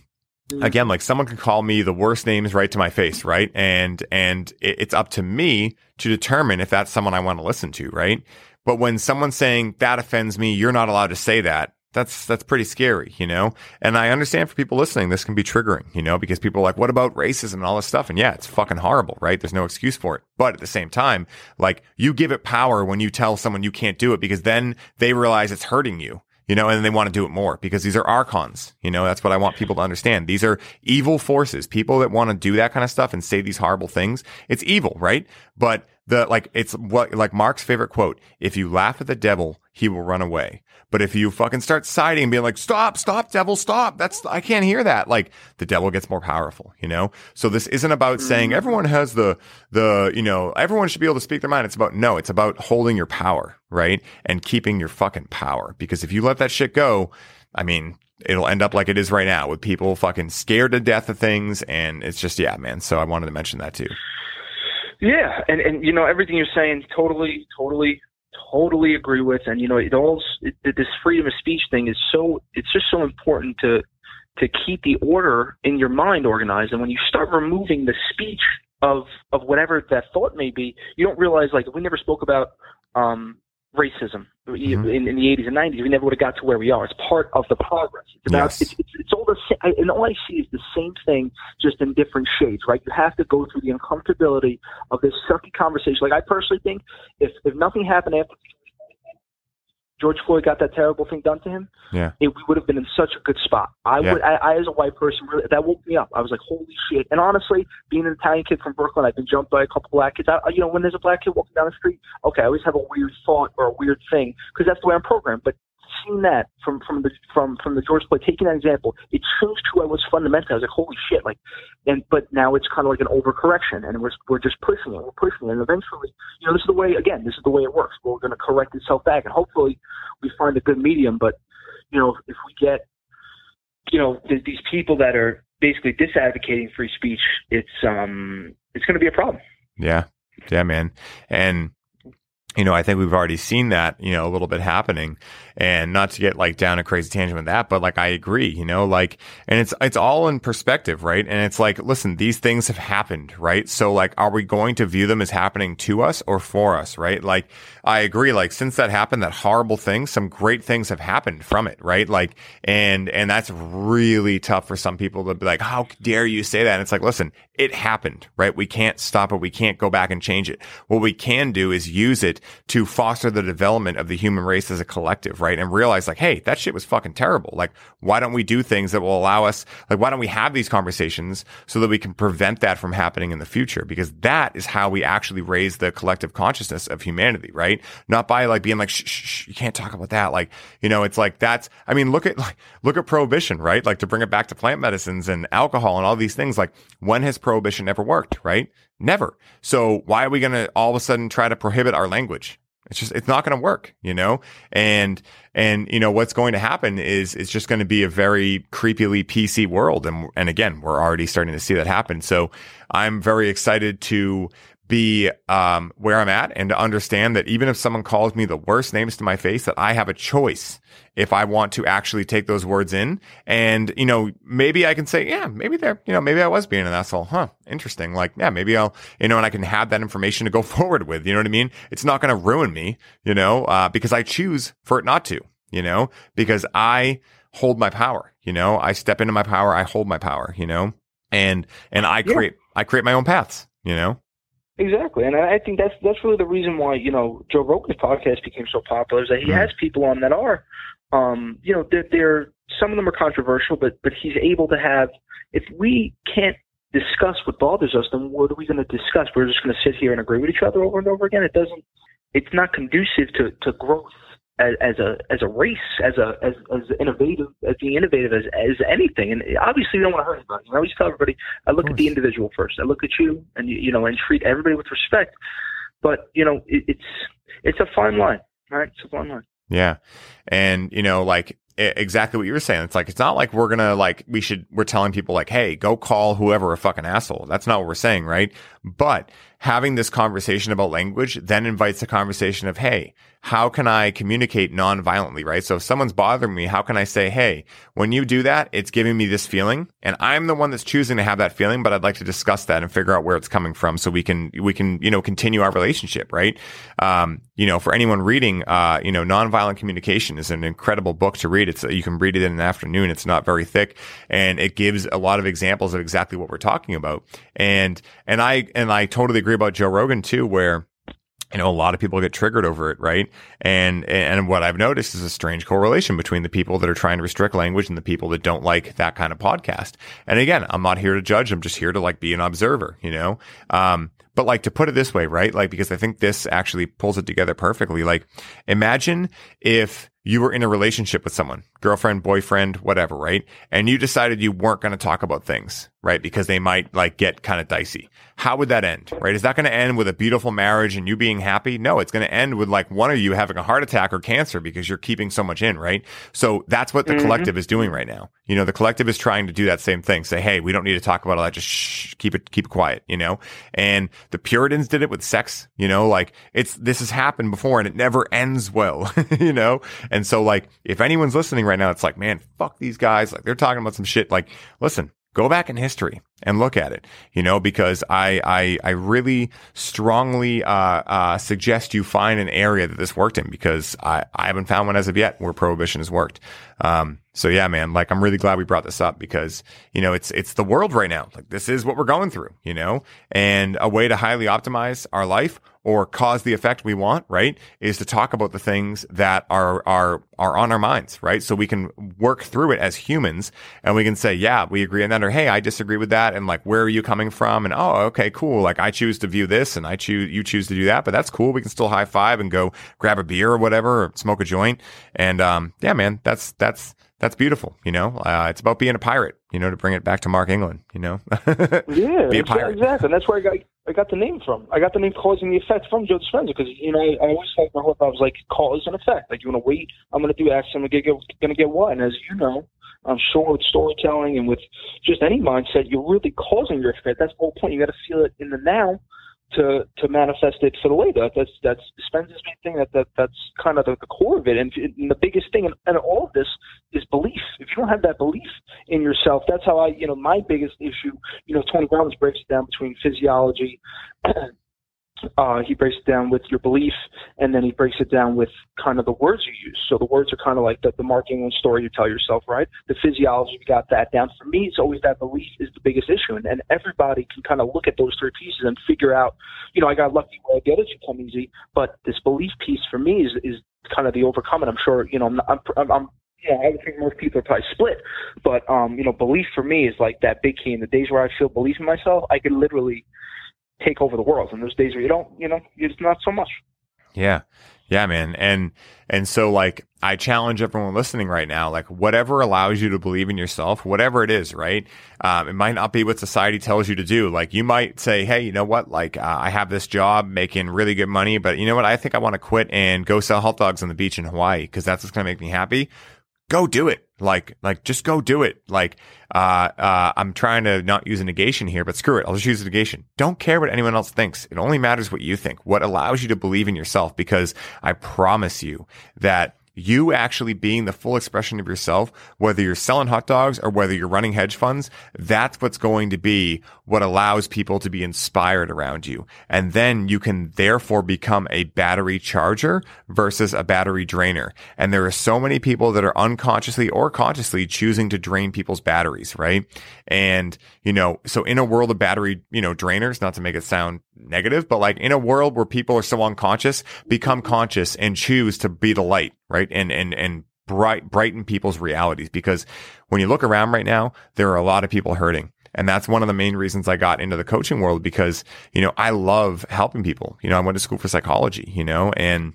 Speaker 1: again, like someone can call me the worst names right to my face, right? And, and it, it's up to me to determine if that's someone I want to listen to, right? But when someone's saying that offends me, you're not allowed to say that that's that's pretty scary, you know. And I understand for people listening, this can be triggering, you know, because people are like, "What about racism and all this stuff?" And yeah, it's fucking horrible, right? There's no excuse for it. But at the same time, like you give it power when you tell someone you can't do it, because then they realize it's hurting you, you know, and they want to do it more because these are archons, you know. That's what I want people to understand. These are evil forces, people that want to do that kind of stuff and say these horrible things. It's evil, right? But the like, it's what like Mark's favorite quote: "If you laugh at the devil, he will run away." But if you fucking start siding and being like, stop, stop, devil, stop. That's, I can't hear that. Like the devil gets more powerful, you know? So this isn't about saying
Speaker 2: Mm.
Speaker 1: everyone has the, the, you know, everyone should be able to speak their mind. It's about, no, it's about holding your power, right? And keeping your fucking power. Because if you let that shit go, I mean, it'll end up like it is right now with people fucking scared to death of things. And it's just, yeah, man. So I wanted to mention that too.
Speaker 2: Yeah, and and you know everything you're saying, totally, totally, totally agree with. And you know, it all it, this freedom of speech thing is so it's just so important to to keep the order in your mind organized. And when you start removing the speech of of whatever that thought may be, you don't realize like we never spoke about um, racism
Speaker 1: Mhm.
Speaker 2: in, in the 80s and 90s. We never would have got to where we are. It's part of the progress. It's about
Speaker 1: Yes.
Speaker 2: it's, it's it's all the same, and all I see is the same thing, just in different shades. Right? You have to go through the uncomfortability of this sucky conversation. Like I personally think, if if nothing happened after George Floyd got that terrible thing done to him,
Speaker 1: Yeah.
Speaker 2: it, we would have been in such a good spot. I
Speaker 1: Yeah.
Speaker 2: would, I, I as a white person, really, that woke me up. I was like, holy shit! And honestly, being an Italian kid from Brooklyn, I've been jumped by a couple black kids. I, you know, when there's a black kid walking down the street, okay, I always have a weird thought or a weird thing because that's the way I'm programmed. But seeing that from from the from from the George Floyd, taking that example, it changed who I was fundamentally. I was like, holy shit! Like, and but now it's kind of like an overcorrection, and we're we're just pushing it, we're pushing it, and eventually, you know, this is the way. Again, this is the way it works. We're going to correct itself back, and hopefully, we find a good medium. But you know, if we get, you know, th- these people that are basically disadvocating free speech, it's um, it's going to be a problem.
Speaker 1: Yeah. Yeah, man. And you know, I think we've already seen that, you know, a little bit happening and not to get like down a crazy tangent with that, but like I agree, you know, like, and it's, it's all in perspective, right? And it's like, listen, these things have happened, right? So like, are we going to view them as happening to us or for us, right? Like, I agree, like, since that happened, that horrible thing, some great things have happened from it, right? Like, and, and that's really tough for some people to be like, how dare you say that? And it's like, listen, it happened, right? We can't stop it. We can't go back and change it. What we can do is use it to foster the development of the human race as a collective, right? And realize like, hey, that shit was fucking terrible. Like, why don't we do things that will allow us, like, why don't we have these conversations so that we can prevent that from happening in the future? Because that is how we actually raise the collective consciousness of humanity, right? Not by like being like, shh, shh, shh you can't talk about that. Like, you know, it's like that's, I mean, look at, like, look at prohibition, right? Like to bring it back to plant medicines and alcohol and all these things. Like, when has prohibition ever worked, right? Never. So why are we going to all of a sudden try to prohibit our language? It's just, it's not going to work, you know? And, and, you know, what's going to happen is it's just going to be a very creepily PC world. And, and again, we're already starting to see that happen. So I'm very excited to be um, where I'm at and to understand that even if someone calls me the worst names to my face, that I have a choice if I want to actually take those words in. And, you know, maybe I can say, yeah, maybe they're, you know, maybe I was being an asshole. Huh. Interesting. Like, yeah, maybe I'll, you know, and I can have that information to go forward with. You know what I mean? It's not going to ruin me, you know, uh, because I choose for it not to, you know, because I hold my power, you know, I step into my power. I hold my power, you know, and, and I create, yeah. I create my own paths, you know?
Speaker 2: Exactly, and I think that's that's really the reason why you know Joe Rogan's podcast became so popular is that he mm. has people on that are, um, you know, they're, they're some of them are controversial, but but he's able to have. If we can't discuss what bothers us, then what are we going to discuss? We're just going to sit here and agree with each other over and over again. It doesn't. It's not conducive to to growth as, as a as a race, as a as, as innovative, as being innovative as as anything. And obviously, you don't want to hurt anybody. I always tell everybody, I look at the individual first. I look at you, and you, you know, and treat everybody with respect. But you know, it, it's it's a fine line, right? It's a fine line.
Speaker 1: Yeah, and you know, like exactly what you were saying. It's like it's not like we're gonna like we should we're telling people like, hey, go call whoever a fucking asshole. That's not what we're saying, right? But having this conversation about language then invites a conversation of, hey, how can I communicate non-violently, right? So if someone's bothering me, how can I say, hey, when you do that, it's giving me this feeling and I'm the one that's choosing to have that feeling, but I'd like to discuss that and figure out where it's coming from so we can, we can, you know, continue our relationship, right? Um, you know, for anyone reading, uh, you know, nonviolent communication is an incredible book to read. It's, you can read it in an afternoon. It's not very thick and it gives a lot of examples of exactly what we're talking about. And, and I, and I totally agree about Joe Rogan too, where, you know, a lot of people get triggered over it, right? And and what I've noticed is a strange correlation between the people that are trying to restrict language and the people that don't like that kind of podcast. And again, I'm not here to judge. I'm just here to like be an observer, you know. Um, but like to put it this way, right? Like because I think this actually pulls it together perfectly. Like imagine if you were in a relationship with someone, girlfriend, boyfriend, whatever, right? And you decided you weren't going to talk about things, right? Because they might like get kind of dicey. How would that end, right? Is that going to end with a beautiful marriage and you being happy? No, it's going to end with like one of you having a heart attack or cancer because you're keeping so much in, right? So that's what the mm-hmm. collective is doing right now. You know, the collective is trying to do that same thing. Say, hey, we don't need to talk about all that. Just shh, keep it, keep it quiet, you know? And the Puritans did it with sex, you know, like it's, this has happened before and it never ends well, you know? And so like, if anyone's listening right now, it's like, man, fuck these guys. Like they're talking about some shit. Like, listen, go back in history and look at it, you know, because I, I, I really strongly, uh, uh, suggest you find an area that this worked in because I, I haven't found one as of yet where prohibition has worked. Um, so yeah, man, like I'm really glad we brought this up because, you know, it's, it's the world right now. Like this is what we're going through, you know, and a way to highly optimize our life or cause the effect we want, right? Is to talk about the things that are, are, are on our minds, right? So we can work through it as humans and we can say, yeah, we agree on that or, Hey, I disagree with that. And like, where are you coming from? And, oh, okay, cool. Like I choose to view this and I choose, you choose to do that, but that's cool. We can still high five and go grab a beer or whatever, or smoke a joint. And, um, yeah, man, that's, that's, that's beautiful. You know, uh, it's about being a pirate. You know, to bring it back to Mark England. You know,
Speaker 2: yeah, be a pirate. exactly. And that's where I got I got the name from. I got the name causing the effect from Joe Dispenza because you know I, I always felt my whole I was like cause and effect. Like you want to wait, I'm going to do X, I'm going to get going to get Y. And as you know, Um, I'm sure with storytelling and with just any mindset, you're really causing your effect. That's the whole point. You got to feel it in the now to to manifest it for the that that's that's Spencer's main thing that, that that's kind of the, the core of it and, and the biggest thing and, and all of this is belief if you don't have that belief in yourself that's how I you know my biggest issue you know Tony Robbins breaks it down between physiology uh, he breaks it down with your belief, and then he breaks it down with kind of the words you use. So the words are kind of like the, the marketing and story you tell yourself, right? The physiology, we got that down. For me, it's always that belief is the biggest issue, and, and everybody can kind of look at those three pieces and figure out, you know, I got lucky where I get it, come easy, but this belief piece for me is is kind of the overcoming. I'm sure, you know, I'm, I'm, I'm yeah, I would think most people are probably split, but um, you know, belief for me is like that big key. In the days where I feel belief in myself, I can literally take over the world. And those days where you don't, you know, it's not so much.
Speaker 1: Yeah. Yeah, man. And, and so like, I challenge everyone listening right now, like whatever allows you to believe in yourself, whatever it is, right? Um, it might not be what society tells you to do. Like you might say, Hey, you know what? Like, uh, I have this job making really good money, but you know what? I think I want to quit and go sell hot dogs on the beach in Hawaii because that's what's going to make me happy. Go do it. Like, like just go do it. Like, uh, uh, I'm trying to not use a negation here, but screw it. I'll just use a negation. Don't care what anyone else thinks. It only matters what you think, what allows you to believe in yourself, because I promise you that you actually being the full expression of yourself, whether you're selling hot dogs or whether you're running hedge funds, that's what's going to be what allows people to be inspired around you. And then you can therefore become a battery charger versus a battery drainer. And there are so many people that are unconsciously or consciously choosing to drain people's batteries, right? And, you know, so in a world of battery, you know, drainers, not to make it sound negative, but like in a world where people are so unconscious, become conscious and choose to be the light, right? And, and, and bright, brighten people's realities because when you look around right now, there are a lot of people hurting. And that's one of the main reasons I got into the coaching world because, you know, I love helping people. You know, I went to school for psychology, you know, and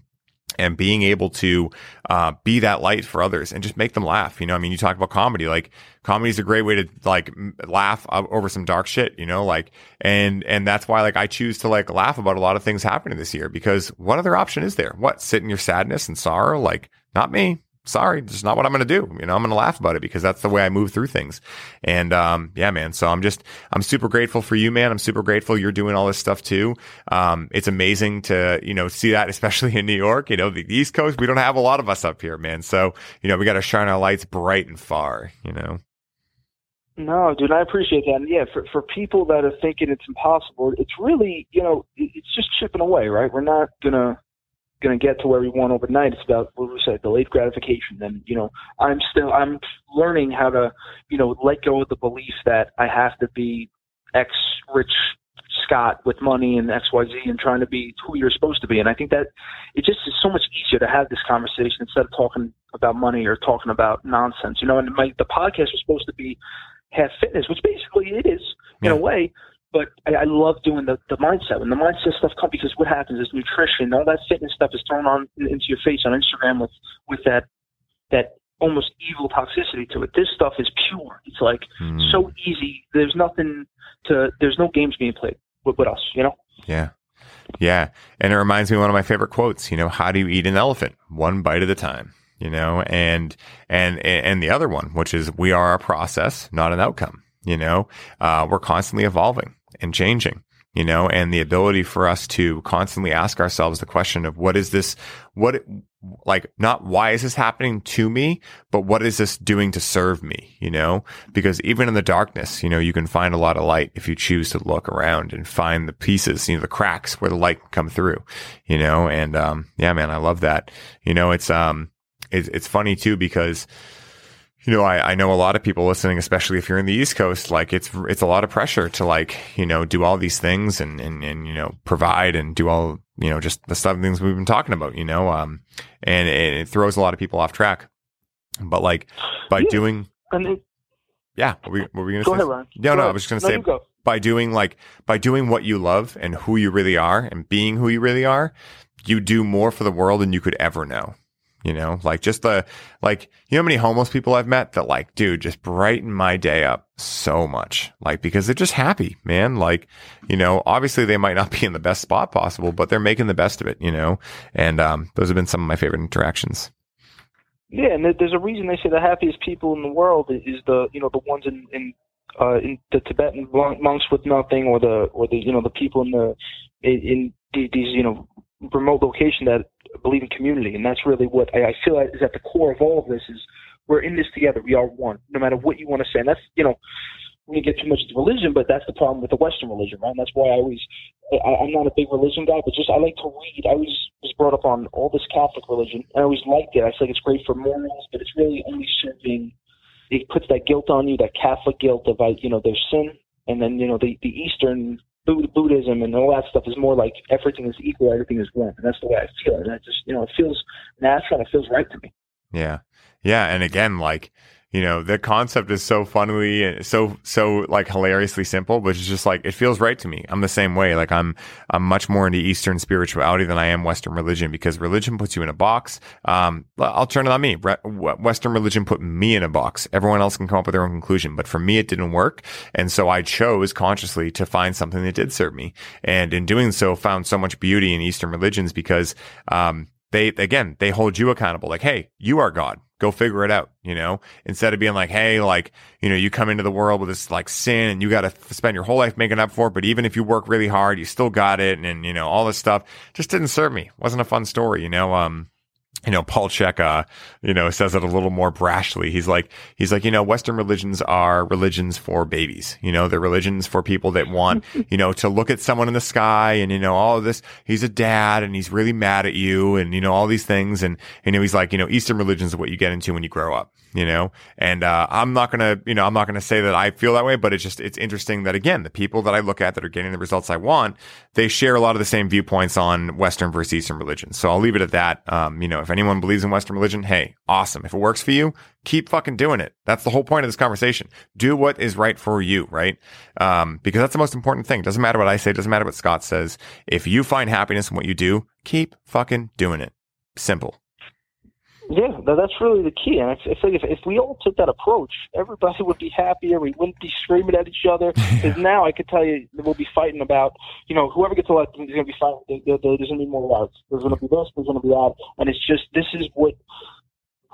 Speaker 1: and being able to uh, be that light for others and just make them laugh. You know, I mean, you talk about comedy, like comedy is a great way to like laugh over some dark shit, you know, like, and, and that's why like I choose to like laugh about a lot of things happening this year because what other option is there? What sit in your sadness and sorrow? Like, not me sorry, it's not what I'm going to do. You know, I'm going to laugh about it because that's the way I move through things. And, um, yeah, man. So I'm just, I'm super grateful for you, man. I'm super grateful you're doing all this stuff too. Um, it's amazing to, you know, see that, especially in New York, you know, the East Coast, we don't have a lot of us up here, man. So, you know, we got to shine our lights bright and far, you know.
Speaker 2: No, dude, I appreciate that. And yeah, for for people that are thinking it's impossible, it's really, you know, it's just chipping away, right? We're not gonna going to get to where we want overnight. It's about what we said, delayed gratification. And you know, I'm still I'm learning how to you know let go of the belief that I have to be X rich Scott with money and X Y Z and trying to be who you're supposed to be. And I think that it just is so much easier to have this conversation instead of talking about money or talking about nonsense. You know, and my the podcast was supposed to be half fitness, which basically it is in yeah. a way but I, I love doing the, the mindset. When the mindset stuff comes, because what happens is nutrition, all that fitness stuff is thrown on into your face on Instagram with with that that almost evil toxicity to it. This stuff is pure. It's like mm. so easy. There's nothing to. There's no games being played with, with us. You know.
Speaker 1: Yeah. Yeah. And it reminds me of one of my favorite quotes, you know, how do you eat an elephant? One bite at a time, you know, and, and, and the other one, which is we are a process, not an outcome. You know, uh, we're constantly evolving and changing, you know, and the ability for us to constantly ask ourselves the question of what is this, what, like, not why is this happening to me, but what is this doing to serve me, you know? Because even in the darkness, you know, you can find a lot of light if you choose to look around and find the pieces, you know, the cracks where the light can come through, you know? And, um, yeah, man, I love that. You know, it's, um, it's, it's funny too because, you know, I, I know a lot of people listening, especially if you're in the East Coast, like it's, it's a lot of pressure to like, you know, do all these things and, and, and, you know, provide and do all, you know, just the stuff, things we've been talking about, you know, um, and it, it throws a lot of people off track. But like by yeah. doing, yeah, what were we, what were we going to say?
Speaker 2: Ahead, Ron.
Speaker 1: No,
Speaker 2: go
Speaker 1: no,
Speaker 2: ahead.
Speaker 1: I was just going to say by doing like, by doing what you love and who you really are and being who you really are, you do more for the world than you could ever know. You know, like just the, like, you know how many homeless people I've met that like, dude, just brighten my day up so much. Like, because they're just happy, man. Like, you know, obviously they might not be in the best spot possible, but they're making the best of it, you know? And, um, those have been some of my favorite interactions.
Speaker 2: Yeah. And there's a reason they say the happiest people in the world is the, you know, the ones in, in uh, in the Tibetan monks with nothing, or the or the you know the people in the in, in these you know remote location that believe in community, and that's really what I, I feel is at the core of all of this is we're in this together. We are one, no matter what you want to say. And that's you know we get too much into religion, but that's the problem with the Western religion, right? And that's why I always I, I'm not a big religion guy, but just I like to read. I always was brought up on all this Catholic religion, and I always liked it. I feel like it's great for morals, but it's really only serving. It puts that guilt on you, that Catholic guilt of you know their sin, and then you know the the Eastern Buddhism and all that stuff is more like everything is equal, everything is one, and that's the way I feel. And that just you know it feels natural, it feels right to me.
Speaker 1: Yeah, yeah, and again, like you know, the concept is so funnily, and so, so like hilariously simple, but it's just like, it feels right to me. I'm the same way. Like I'm, I'm much more into Eastern spirituality than I am Western religion because religion puts you in a box. Um, I'll turn it on me. Western religion put me in a box. Everyone else can come up with their own conclusion, but for me, it didn't work. And so I chose consciously to find something that did serve me. And in doing so, found so much beauty in Eastern religions because, um, they, again, they hold you accountable. Like, hey, you are God go figure it out, you know, instead of being like, Hey, like, you know, you come into the world with this like sin and you got to spend your whole life making up for it. But even if you work really hard, you still got it. And, and, you know, all this stuff just didn't serve me. Wasn't a fun story, you know, um, you know, Paul Chek, uh, you know, says it a little more brashly. He's like, he's like, you know, Western religions are religions for babies. You know, they're religions for people that want, you know, to look at someone in the sky and, you know, all of this. He's a dad and he's really mad at you and, you know, all these things. And, you know, he's like, you know, Eastern religions are what you get into when you grow up, you know, and, uh, I'm not to, you know, I'm not to say that I feel that way, but it's just, it's interesting that again, the people that I look at that are getting the results I want, they share a lot of the same viewpoints on Western versus Eastern religions. So I'll leave it at that. Um, you know, if anyone believes in Western religion, hey, awesome. If it works for you, keep fucking doing it. That's the whole point of this conversation. Do what is right for you, right? Um, because that's the most important thing. Doesn't matter what I say. Doesn't matter what Scott says. If you find happiness in what you do, keep fucking doing it. Simple.
Speaker 2: Yeah, that's really the key. And I feel like if, if we all took that approach, everybody would be happier. We wouldn't be screaming at each other. Because now I could tell you that we'll be fighting about, you know, whoever gets elected is going to be fighting. There, there, there's going to be more routes. There's going to be this. There's going to be that. And it's just this is what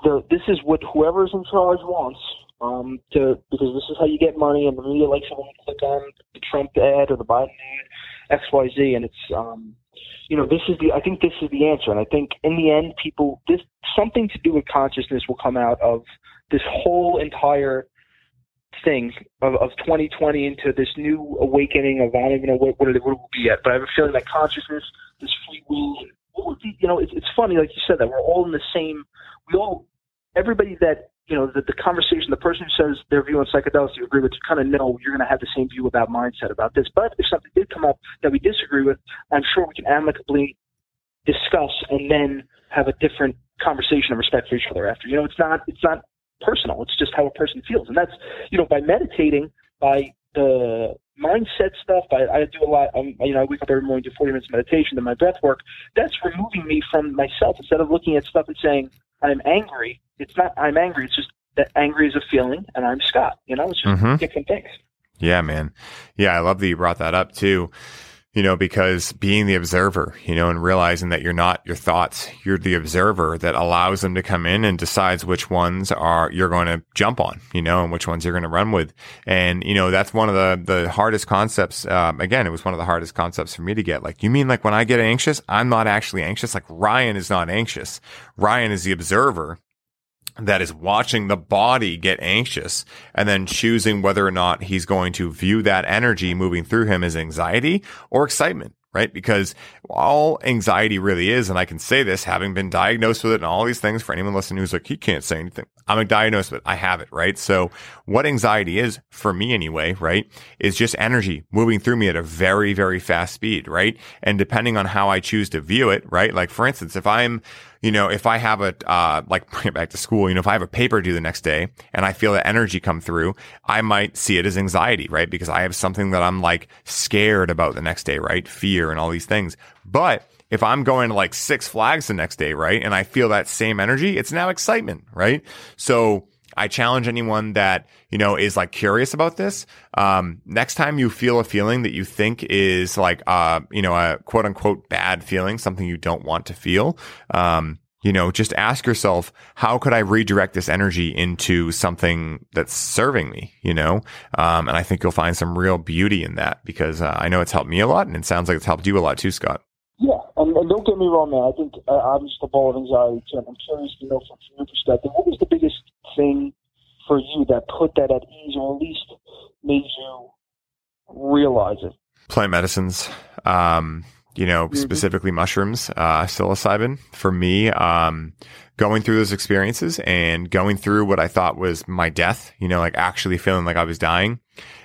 Speaker 2: the this is what whoever's in charge wants. Um, to because this is how you get money, and the media likes you click on the Trump ad or the Biden ad, X Y Z, and it's um you know, this is the, I think this is the answer. And I think in the end, people, this, something to do with consciousness will come out of this whole entire thing of, of 2020 into this new awakening of, I don't even know what, what it, what it will be yet, but I have a feeling that consciousness, this free will, what would be, you know, it's, it's funny, like you said, that we're all in the same, we all, everybody that you know, the, the conversation, the person who says their view on psychedelics you agree with, you kind of know you're going to have the same view about mindset about this. But if something did come up that we disagree with, I'm sure we can amicably discuss and then have a different conversation and respect for each other after. You know, it's not it's not personal. It's just how a person feels, and that's you know by meditating, by the mindset stuff. I, I do a lot. Um, you know, I wake up every morning, do 40 minutes of meditation, then my breath work. That's removing me from myself instead of looking at stuff and saying I'm angry it's not I'm angry. It's just that angry is a feeling, and I'm Scott. You know, it's just mm-hmm. different things.
Speaker 1: Yeah, man. Yeah, I love that you brought that up too. You know, because being the observer, you know, and realizing that you're not your thoughts, you're the observer that allows them to come in and decides which ones are you're going to jump on, you know, and which ones you're going to run with. And you know, that's one of the the hardest concepts. Um, again, it was one of the hardest concepts for me to get. Like, you mean like when I get anxious, I'm not actually anxious. Like Ryan is not anxious. Ryan is the observer that is watching the body get anxious and then choosing whether or not he's going to view that energy moving through him as anxiety or excitement right? Because all anxiety really is, and I can say this having been diagnosed with it and all these things for anyone listening who's like, he can't say anything. I'm diagnosed with it. I have it, right? So what anxiety is for me anyway, right? Is just energy moving through me at a very, very fast speed, right? And depending on how I choose to view it, right? Like for instance, if I'm, you know, if I have a, uh, like bring it back to school, you know, if I have a paper due the next day and I feel that energy come through, I might see it as anxiety, right? Because I have something that I'm like scared about the next day, right? Fear and all these things. But if I'm going to like Six Flags the next day, right? And I feel that same energy, it's now excitement, right? So, I challenge anyone that, you know, is like curious about this. Um, next time you feel a feeling that you think is like, uh, you know, a quote unquote bad feeling, something you don't want to feel, um, you know, just ask yourself, how could I redirect this energy into something that's serving me, you know? Um, and I think you'll find some real beauty in that because uh, I know it's helped me a lot and it sounds like it's helped you a lot too, Scott.
Speaker 2: And, and don't get me wrong, man. I think uh, I'm just a ball of anxiety, too. I'm curious to know from, from your perspective, what was the biggest thing for you that put that at ease or at least made you realize it?
Speaker 1: Plant medicines. Um, you know,
Speaker 2: Mm-hmm.
Speaker 1: specifically mushrooms, uh, psilocybin for me, um, going through those experiences and going through what I thought was my death, you know, like actually feeling like I was dying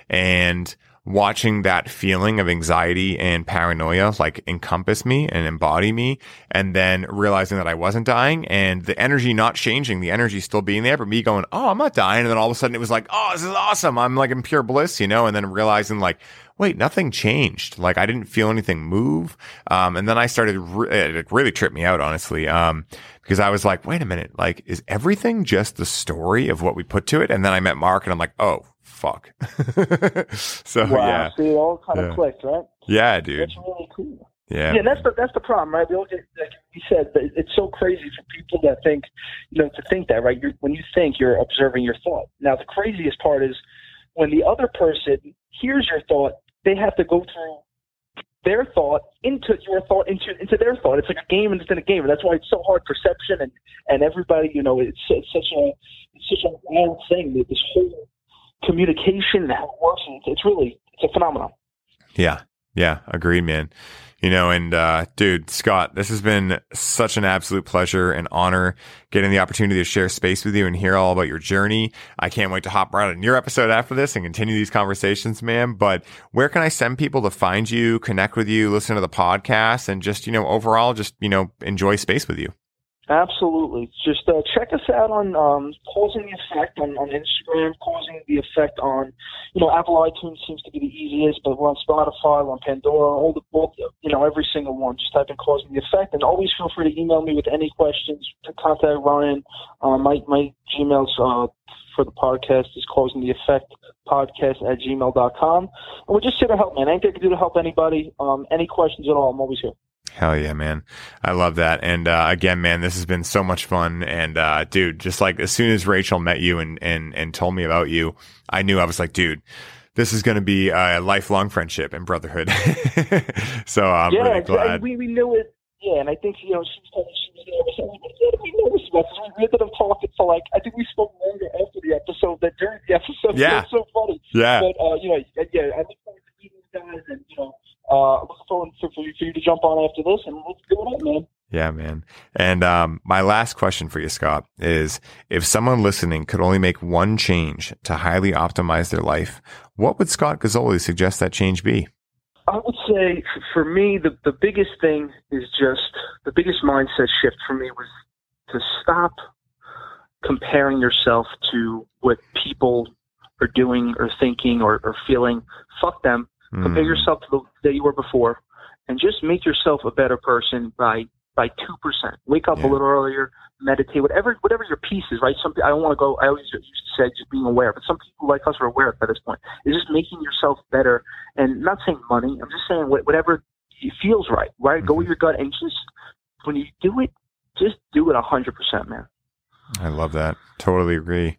Speaker 1: and watching that feeling of anxiety and paranoia like encompass me and embody me and then realizing that I wasn't dying and the energy not changing, the energy still being there, but me going, Oh, I'm not dying. And then all of a sudden it was like, Oh, this is awesome. I'm like in pure bliss, you know, and then realizing like, wait, nothing changed. Like I didn't feel anything move. Um, and then I started, re- it really tripped me out, honestly. Um, because I was like, wait a minute, like, is everything just the story of what we put to it? And then I met Mark and I'm like, oh, fuck. so
Speaker 2: Wow.
Speaker 1: yeah.
Speaker 2: See, it all kind of
Speaker 1: Yeah.
Speaker 2: clicked, right?
Speaker 1: Yeah, dude.
Speaker 2: That's really cool.
Speaker 1: Yeah.
Speaker 2: Yeah, and that's the that's the problem, right? We look at like you said, it's so crazy for people that think, you know, to think that, right? You're, when you think, you're observing your thought. Now, the craziest part is when the other person hears your thought, they have to go through their thought into your thought into into their thought. It's like a game and it's in a game, and that's why it's so hard perception and and everybody, you know, it's, it's such a it's such a wild thing. that This whole communication how it works, it's really it's a phenomenon.
Speaker 1: Yeah. Yeah. Agreed, man. You know, and, uh, dude, Scott, this has been such an absolute pleasure and honor getting the opportunity to share space with you and hear all about your journey. I can't wait to hop right on your episode after this and continue these conversations, man. But where can I send people to find you, connect with you, listen to the podcast and just, you know, overall, just, you know, enjoy space with you?
Speaker 2: Absolutely. Just uh, check us out on um, Causing the Effect on, on Instagram, Causing the Effect on, you know, Apple iTunes seems to be the easiest, but we're on Spotify, we're on Pandora, all the, you know, every single one. Just type in Causing the Effect, and always feel free to email me with any questions. To contact Ryan. Uh, my my Gmail's uh, for the podcast is Causing the Effect podcast at gmail.com. And we're just here to help, man. Anything I can do to help anybody. Um, any questions at all, I'm always here.
Speaker 1: Hell yeah, man. I love that. And, uh, again, man, this has been so much fun. And, uh, dude, just like as soon as Rachel met you and, and, and told me about you, I knew I was like, dude, this is going to be a lifelong friendship and brotherhood. so I'm
Speaker 2: yeah,
Speaker 1: really glad.
Speaker 2: We, we knew it. Yeah, and I think you know she was telling me she was nervous. I was like, are we nervous about? Because we ended up talking for like I think we spoke longer after the episode than during the episode.
Speaker 1: Yeah.
Speaker 2: it was so funny.
Speaker 1: yeah.
Speaker 2: But uh, you know, yeah, I look forward to meeting you guys, and you know, uh, looking forward for, for, you, for you to jump on after this, and let's do it up, man.
Speaker 1: Yeah, man. And, um, my last question for you, Scott, is if someone listening could only make one change to highly optimize their life, what would Scott Gazzoli suggest that change be?
Speaker 2: I would say for me, the the biggest thing is just the biggest mindset shift for me was to stop comparing yourself to what people are doing or thinking or, or feeling. Fuck them. Compare
Speaker 1: Mm,
Speaker 2: yourself to the day you were before, and just make yourself a better person by by two percent. Wake up
Speaker 1: Yeah.
Speaker 2: a little earlier, meditate, whatever whatever your piece is. Right? Some I don't want to go. I always used to say just being aware, but some people like us are aware at this point. It's just making yourself better, and not saying money. I'm just saying whatever it feels right. Right? Go with your gut, and just when you do it, just do it a hundred percent, man.
Speaker 1: I love that. Totally agree.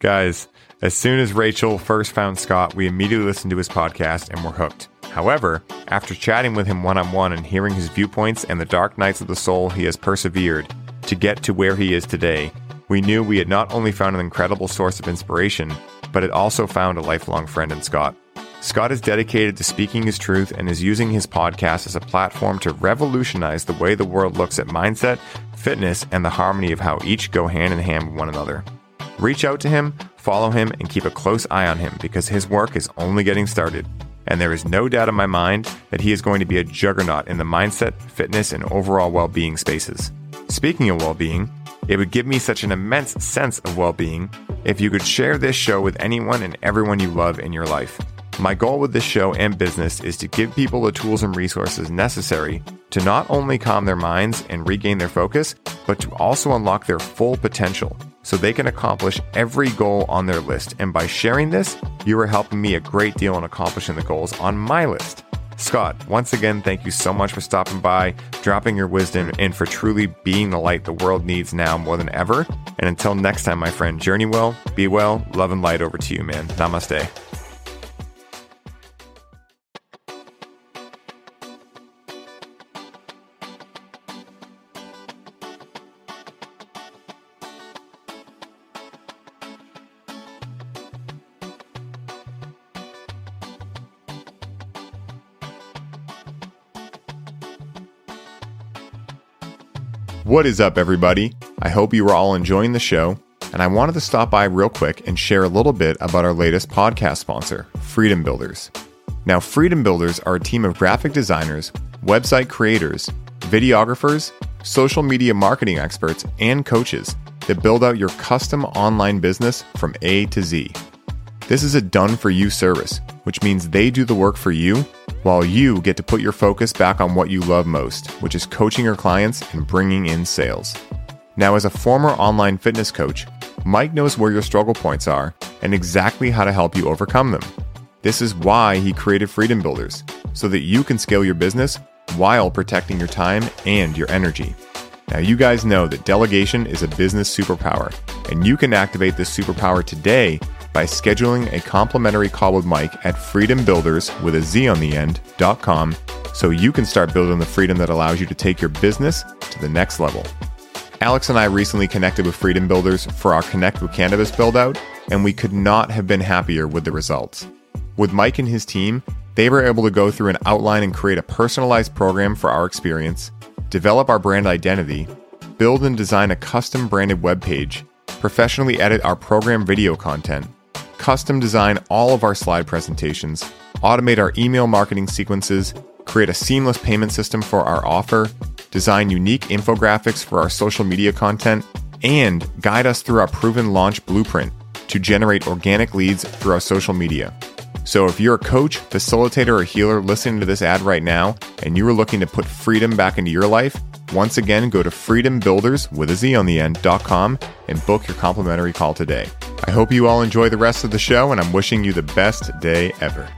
Speaker 1: Guys, as soon as Rachel first found Scott, we immediately listened to his podcast and were hooked. However, after chatting with him one on one and hearing his viewpoints and the dark nights of the soul he has persevered to get to where he is today, we knew we had not only found an incredible source of inspiration, but had also found a lifelong friend in Scott. Scott is dedicated to speaking his truth and is using his podcast as a platform to revolutionize the way the world looks at mindset, fitness, and the harmony of how each go hand in hand with one another. Reach out to him, follow him, and keep a close eye on him because his work is only getting started. And there is no doubt in my mind that he is going to be a juggernaut in the mindset, fitness, and overall well being spaces. Speaking of well being, it would give me such an immense sense of well being if you could share this show with anyone and everyone you love in your life. My goal with this show and business is to give people the tools and resources necessary to not only calm their minds and regain their focus, but to also unlock their full potential so they can accomplish every goal on their list. And by sharing this, you are helping me a great deal in accomplishing the goals on my list. Scott, once again, thank you so much for stopping by, dropping your wisdom, and for truly being the light the world needs now more than ever. And until next time, my friend, journey well, be well, love and light over to you, man. Namaste. What is up, everybody? I hope you are all enjoying the show, and I wanted to stop by real quick and share a little bit about our latest podcast sponsor, Freedom Builders. Now, Freedom Builders are a team of graphic designers, website creators, videographers, social media marketing experts, and coaches that build out your custom online business from A to Z. This is a done for you service, which means they do the work for you while you get to put your focus back on what you love most, which is coaching your clients and bringing in sales. Now, as a former online fitness coach, Mike knows where your struggle points are and exactly how to help you overcome them. This is why he created Freedom Builders, so that you can scale your business while protecting your time and your energy. Now, you guys know that delegation is a business superpower, and you can activate this superpower today by scheduling a complimentary call with Mike at freedombuilders with a Z on the end.com so you can start building the freedom that allows you to take your business to the next level. Alex and I recently connected with Freedom Builders for our Connect with Cannabis build out, and we could not have been happier with the results. With Mike and his team, they were able to go through an outline and create a personalized program for our experience, develop our brand identity, build and design a custom branded web page, professionally edit our program video content, custom design all of our slide presentations, automate our email marketing sequences, create a seamless payment system for our offer, design unique infographics for our social media content, and guide us through our proven launch blueprint to generate organic leads through our social media. So if you're a coach, facilitator, or healer listening to this ad right now and you are looking to put freedom back into your life, once again, go to freedombuilders with a Z on the end.com and book your complimentary call today. I hope you all enjoy the rest of the show, and I'm wishing you the best day ever.